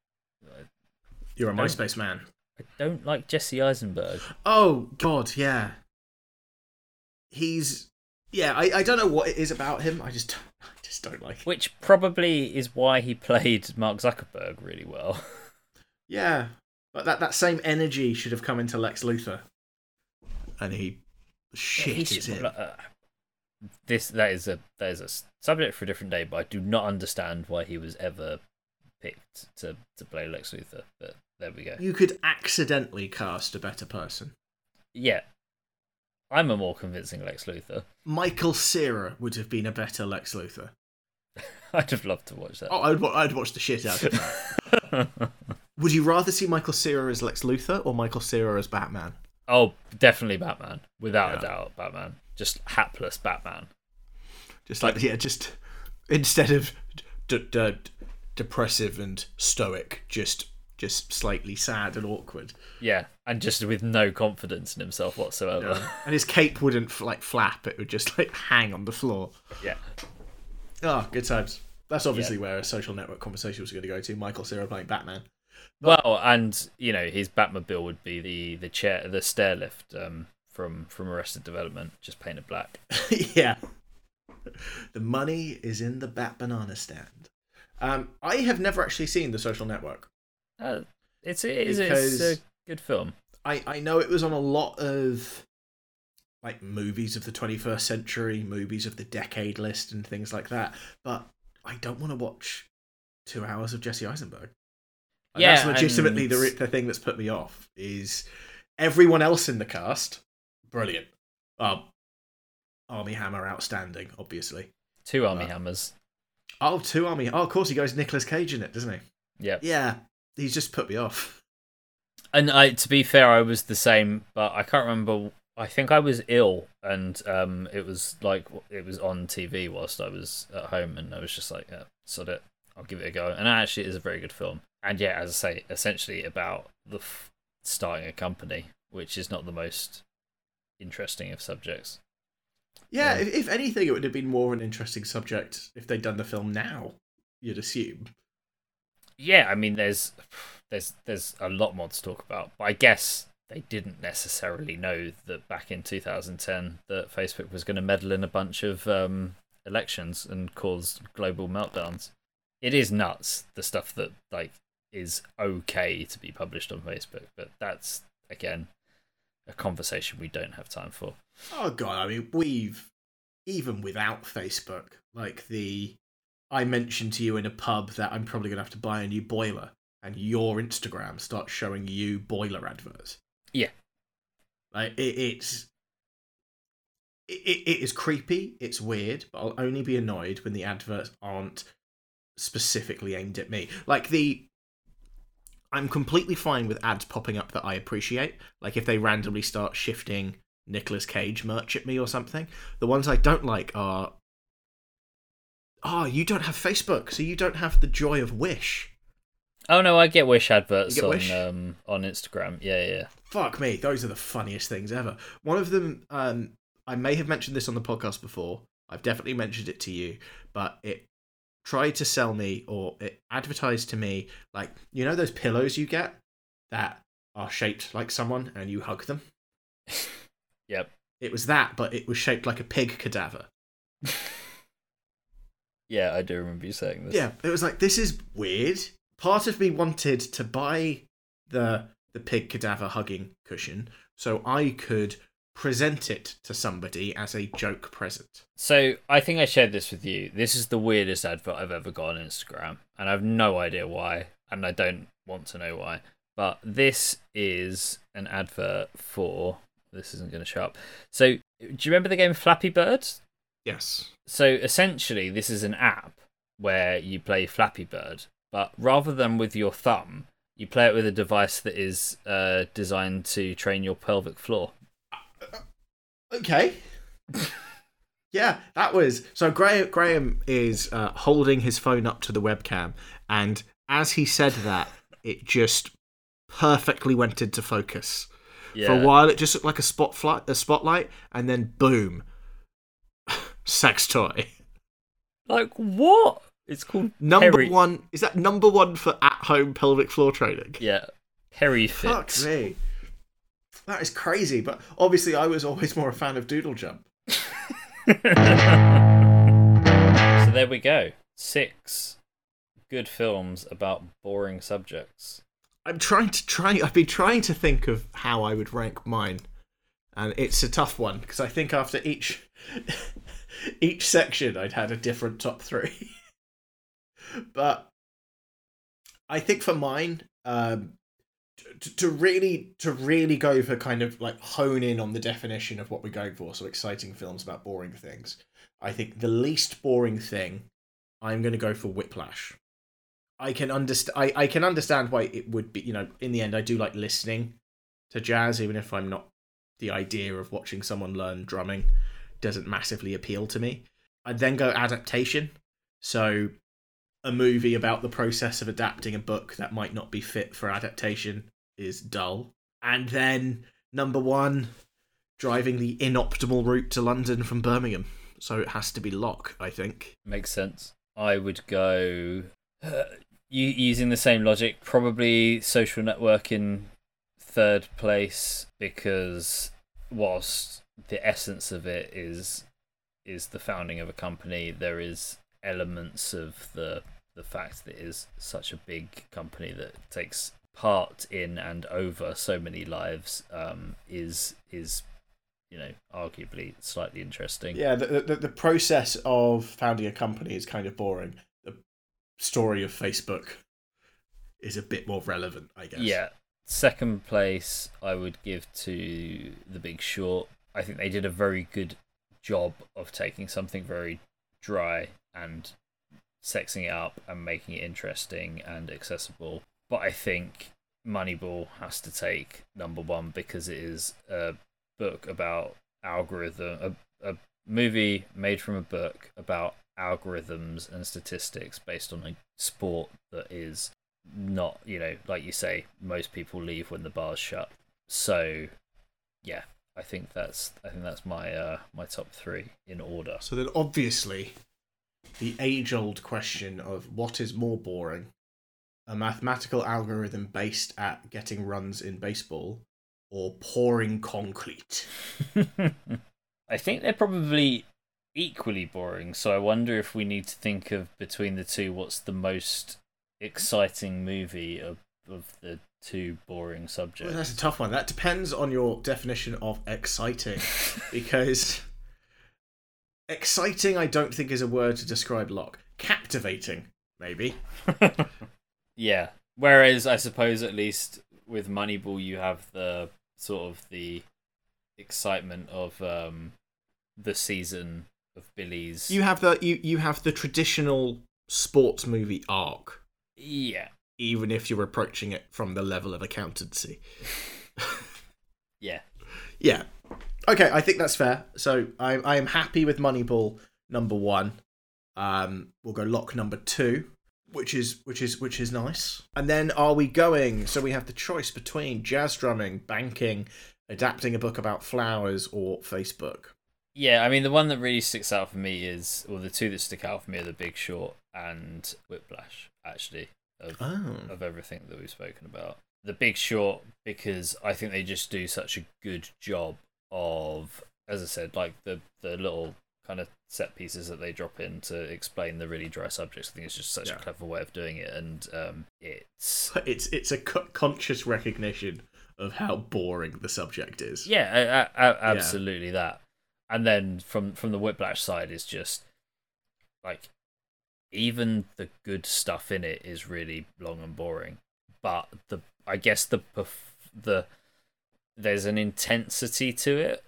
You're a MySpace man. I don't like Jesse Eisenberg. Oh God, yeah. He's yeah. I, I don't know what it is about him. I just I just don't like. Him. Which probably is why he played Mark Zuckerberg really well. Yeah, but that that same energy should have come into Lex Luthor, and he shit He's- is it. uh, this that is a that is a subject for a different day, but I do not understand why he was ever picked to to play Lex Luthor. But there we go. You could accidentally cast a better person. Yeah, I'm a more convincing Lex Luthor. Michael Cera would have been a better Lex Luthor. I'd have loved to watch that. Oh, I'd I'd watch the shit out of that. Would you rather see Michael Cera as Lex Luthor or Michael Cera as Batman? Oh, definitely Batman, without Yeah. a doubt. Batman, just hapless Batman. Just like yeah, just instead of d- d- depressive and stoic, just just slightly sad and awkward. Yeah, and just with no confidence in himself whatsoever. and his cape wouldn't like flap; it would just like hang on the floor. Yeah, Oh, good times. That's obviously where a social network conversation was going to go to. Michael Cera playing Batman. Well, and you know his Batmobile would be the the chair, the stair lift um, from from Arrested Development, just painted black. yeah. The money is in the Bat Banana stand. Um, I have never actually seen The Social Network. Uh, it's it is it's a good film. I, I know it was on a lot of like movies of the 21st century, movies of the decade list, and things like that. But I don't want to watch two hours of Jesse Eisenberg. Yeah, that's legitimately the, and- re- the thing that's put me off. Is everyone else in the cast brilliant? Um, Armie Hammer outstanding, obviously. Two Armie Uh, Hammers. Oh, two Armie. Oh, of course he goes Nicolas Cage in it, doesn't he? Yeah, Yeah, he's just put me off. and I to be fair, I was the same, but I can't remember. I think I was ill, and um, it was like it was on TV whilst I was at home, and I was just like, yeah, sod it, I'll give it a go. And actually, it is a very good film. And yeah, as I say, essentially about the f- starting a company, which is not the most interesting of subjects. Yeah, Yeah. if, if anything, it would have been more of an interesting subject if they'd done the film now. You'd assume. Yeah, I mean, there's there's there's a lot more to talk about, but I guess they didn't necessarily know that back in 2010 that Facebook was going to meddle in a bunch of um, elections and cause global meltdowns. It is nuts the stuff that like is okay to be published on Facebook, but that's again a conversation we don't have time for. Oh god, I mean, we've even without Facebook, like the I mentioned to you in a pub that I'm probably gonna have to buy a new boiler, and your Instagram starts showing you boiler adverts. Yeah. like it, it's. It, it, it is creepy. It's weird, but I'll only be annoyed when the adverts aren't specifically aimed at me. Like the I'm completely fine with ads popping up that I appreciate. Like if they randomly start shifting Nicolas Cage merch at me or something. The ones I don't like are Oh, you don't have Facebook, so you don't have the joy of Wish. Oh no, I get Wish adverts get on Wish? um on Instagram. Yeah, yeah. Fuck me, those are the funniest things ever. One of them, um, I may have mentioned this on the podcast before. I've definitely mentioned it to you, but it tried to sell me or it advertised to me like you know those pillows you get that are shaped like someone and you hug them. Yep. It was that, but it was shaped like a pig cadaver. Yeah, I do remember you saying this. Yeah, it was like this is weird. Part of me wanted to buy the the pig cadaver hugging cushion so I could present it to somebody as a joke present. So I think I shared this with you. This is the weirdest advert I've ever got on Instagram, and I have no idea why, and I don't want to know why. But this is an advert for. This isn't going to show up. So, do you remember the game Flappy Bird? Yes. So essentially, this is an app where you play Flappy Bird, but rather than with your thumb, you play it with a device that is uh, designed to train your pelvic floor. Okay. yeah, that was so. Graham Graham is uh, holding his phone up to the webcam, and as he said that, it just perfectly went into focus. Yeah. For a while, it just looked like a spotlight, a spotlight, and then boom, sex toy. Like what? It's called Number Peri- one is that number one for at-home pelvic floor training. Yeah, Perry Fuck me. That is crazy, but obviously I was always more a fan of Doodle Jump. so there we go. Six good films about boring subjects. I'm trying to try. I've been trying to think of how I would rank mine, and it's a tough one because I think after each each section I'd had a different top three. but I think for mine, um, to, to really to really go for kind of like hone in on the definition of what we're going for. So exciting films about boring things. I think the least boring thing, I'm going to go for Whiplash. I can understand. I, I can understand why it would be. You know, in the end, I do like listening to jazz, even if I'm not. The idea of watching someone learn drumming doesn't massively appeal to me. I'd then go adaptation. So, a movie about the process of adapting a book that might not be fit for adaptation is dull. And then number one, driving the inoptimal route to London from Birmingham. So it has to be Locke, I think. Makes sense. I would go uh, using the same logic, probably social networking third place because whilst the essence of it is is the founding of a company, there is elements of the the fact that it is such a big company that takes part in and over so many lives um, is is you know arguably slightly interesting. Yeah, the, the the process of founding a company is kind of boring. The story of Facebook is a bit more relevant, I guess. Yeah. Second place, I would give to The Big Short. I think they did a very good job of taking something very dry and sexing it up and making it interesting and accessible. But I think Moneyball has to take number one because it is a book about algorithm, a, a movie made from a book about algorithms and statistics based on a sport that is not, you know, like you say, most people leave when the bars shut. So, yeah, I think that's I think that's my uh, my top three in order. So then, obviously, the age-old question of what is more boring: a mathematical algorithm based at getting runs in baseball, or pouring concrete. I think they're probably equally boring. So I wonder if we need to think of between the two, what's the most exciting movie of of the two boring subjects? Well, that's a tough one. That depends on your definition of exciting, because exciting, I don't think is a word to describe Locke. Captivating, maybe. yeah. Whereas I suppose at least with Moneyball you have the sort of the excitement of um the season of Billy's You have the you you have the traditional sports movie arc, Yeah. Even if you're approaching it from the level of accountancy. Yeah. Yeah. Okay, I think that's fair. So I I am happy with Moneyball number one. Um, we'll go Locke number two, which is which is which is nice. And then are we going? So we have the choice between jazz drumming, banking, adapting a book about flowers, or Facebook. Yeah, I mean the one that really sticks out for me is or the two that stick out for me are the Big Short and Whiplash, actually, of Oh. of everything that we've spoken about. The Big Short because I think they just do such a good job of as I said, like the the little kind of set pieces that they drop in to explain the really dry subjects. I think it's just such Yeah. a clever way of doing it and um it's It's it's a co- conscious recognition of how boring the subject is. Yeah, a- a- absolutely that. And then from from the Whiplash side is just like even the good stuff in it is really long and boring. But the I guess the the there's an intensity to it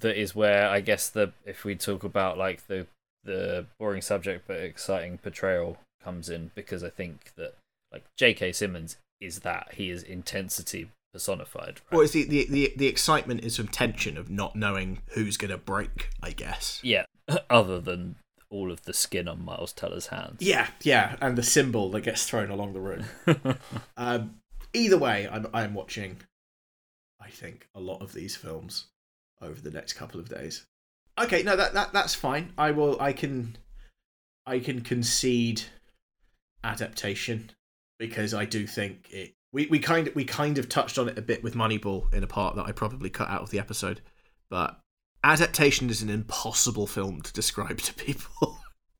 that is where I guess the if we talk about like the the boring subject but exciting portrayal comes in because I think that like J.K. Simmons is that he is intensity personified. Right? Well, it's the, the, the, the excitement is from tension of not knowing who's going to break, I guess. Yeah, other than all of the skin on Miles Teller's hands. Yeah, yeah, and the cymbal that gets thrown along the room. um, either way, I'm I'm watching. I think a lot of these films over the next couple of days. Okay, no, that, that that's fine. I will. I can. I can concede adaptation because I do think it. We, we kind of we kind of touched on it a bit with Moneyball in a part that I probably cut out of the episode, but adaptation is an impossible film to describe to people.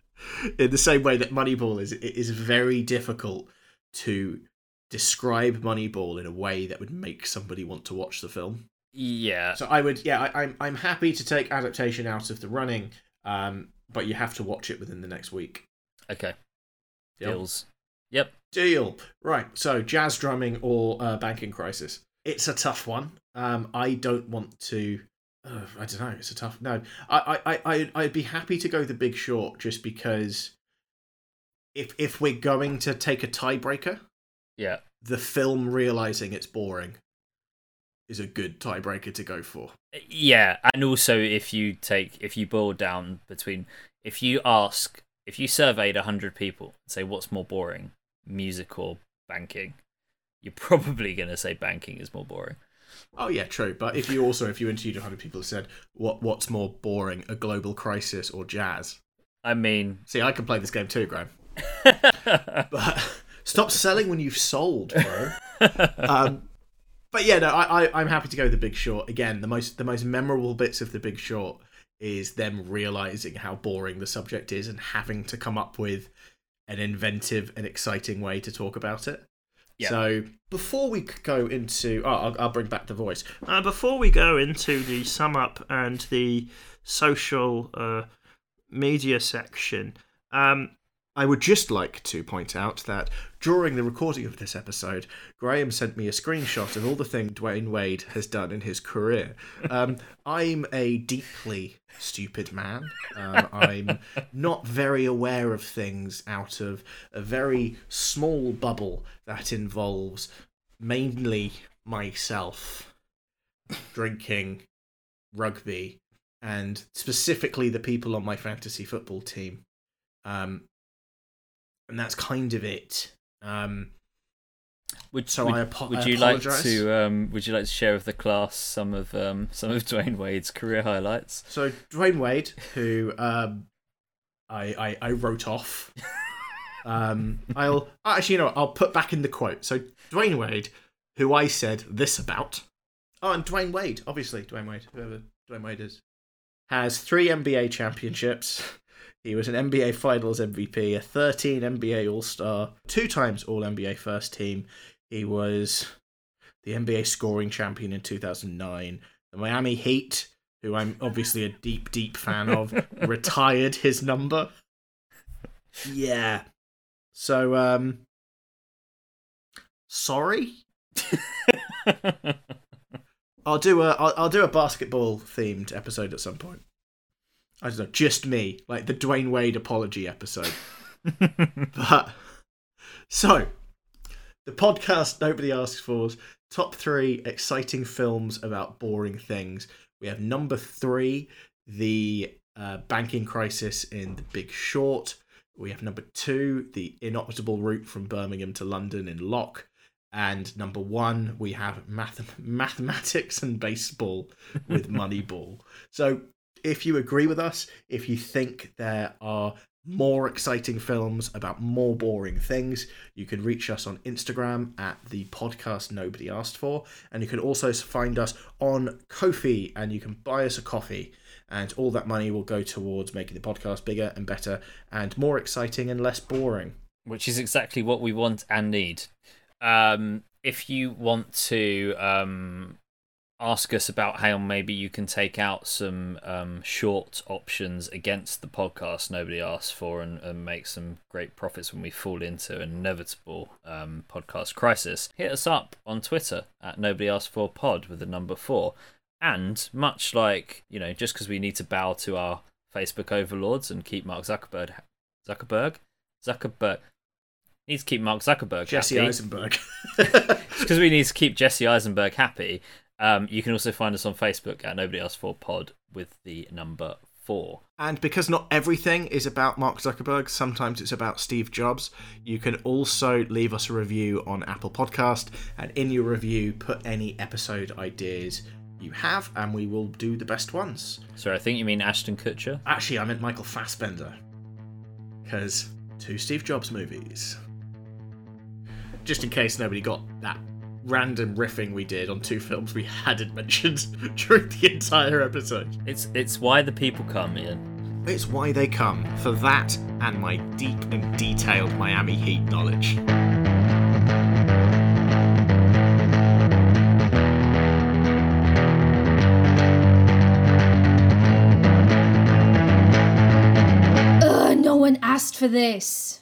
in the same way that Moneyball is, it is very difficult to describe Moneyball in a way that would make somebody want to watch the film. Yeah, So I would, yeah, I, I'm I'm happy to take adaptation out of the running, um, but you have to watch it within the next week. okay. Deal? Deals. Yep. Deal. Right. So jazz drumming or uh, banking crisis. It's a tough one. Um, I don't want to. Uh, I don't know. It's a tough. No, I, I, I, I'd be happy to go the Big Short just because if if we're going to take a tiebreaker, Yeah. the film realizing it's boring is a good tiebreaker to go for. Yeah, and also if you take if you boil down between if you ask if you surveyed hundred people and say what's more boring, music or banking, you're probably gonna say banking is more boring. Oh yeah, true. But if you also if you interviewed a 100 people who said what what's more boring, a global crisis or jazz? I mean, See, I can play this game too, Graham. But stop selling when you've sold, bro. um, but yeah, no, I, I I'm happy to go with the Big Short again. The most the most memorable bits of the Big Short is them realizing how boring the subject is and having to come up with an inventive and exciting way to talk about it. Yeah. So before we go into, oh, I'll, I'll bring back the voice. Uh, before we go into the sum up and the social uh, media section, um, I would just like to point out that during the recording of this episode, Graham sent me a screenshot of all the things Dwyane Wade has done in his career. Um, I'm a deeply stupid man. Um, I'm not very aware of things out of a very small bubble that involves mainly myself, drinking, rugby, and specifically the people on my fantasy football team. Um, and that's kind of it. Um, would So would, I apo- would I you like to um would you like to share with the class some of um some of Dwyane Wade's career highlights? so Dwyane Wade, who um, I, I I wrote off. Um, I'll actually, you know, I'll put back in the quote. So Dwyane Wade, who I said this about. Oh, and Dwyane Wade, obviously Dwyane Wade, whoever Dwyane Wade is, has three NBA championships. He was an NBA Finals MVP, a 13 NBA All Star, two times All NBA First Team. He was the NBA scoring champion in 2009. The Miami Heat, who I'm obviously a deep, deep fan of, retired his number. Yeah. So, um, sorry. I'll do a I'll, I'll do a basketball themed episode at some point. I don't know, just me, like the Dwyane Wade apology episode. but so the podcast nobody asks for's top three exciting films about boring things. We have number three, the uh, banking crisis in The Big Short. We have number two, the inoptimal route from Birmingham to London in Locke. And number one, we have math- mathematics and baseball with Moneyball. So if you agree with us, if you think there are more exciting films about more boring things, you can reach us on Instagram at the podcast nobody asked for. And you can also find us on Ko-fi and you can buy us a coffee. And all that money will go towards making the podcast bigger and better and more exciting and less boring. which is exactly what we want and need. Um, if you want to um, ask us about how maybe you can take out some um, short options against the podcast nobody asked for and, and make some great profits when we fall into an inevitable um, podcast crisis, hit us up on Twitter at nobody asked for pod with the number four. And much like, you know, just because we need to bow to our Facebook overlords and keep Mark Zuckerberg, Zuckerberg, Zuckerberg, needs to keep Mark Zuckerberg Jesse happy Eisenberg. because we need to keep Jesse Eisenberg happy. Um, you can also find us on Facebook at Nobody Else for Pod with the number four. And because not everything is about Mark Zuckerberg, sometimes it's about Steve Jobs, you can also leave us a review on Apple Podcast and in your review put any episode ideas you have and we will do the best ones. Sorry, I think you mean Ashton Kutcher. Actually, I meant Michael Fassbender. Cuz two Steve Jobs movies. Just in case nobody got that random riffing we did on two films we hadn't mentioned during the entire episode. It's it's why the people come in. It's why they come, for that and my deep and detailed Miami Heat knowledge. Ugh, no one asked for this.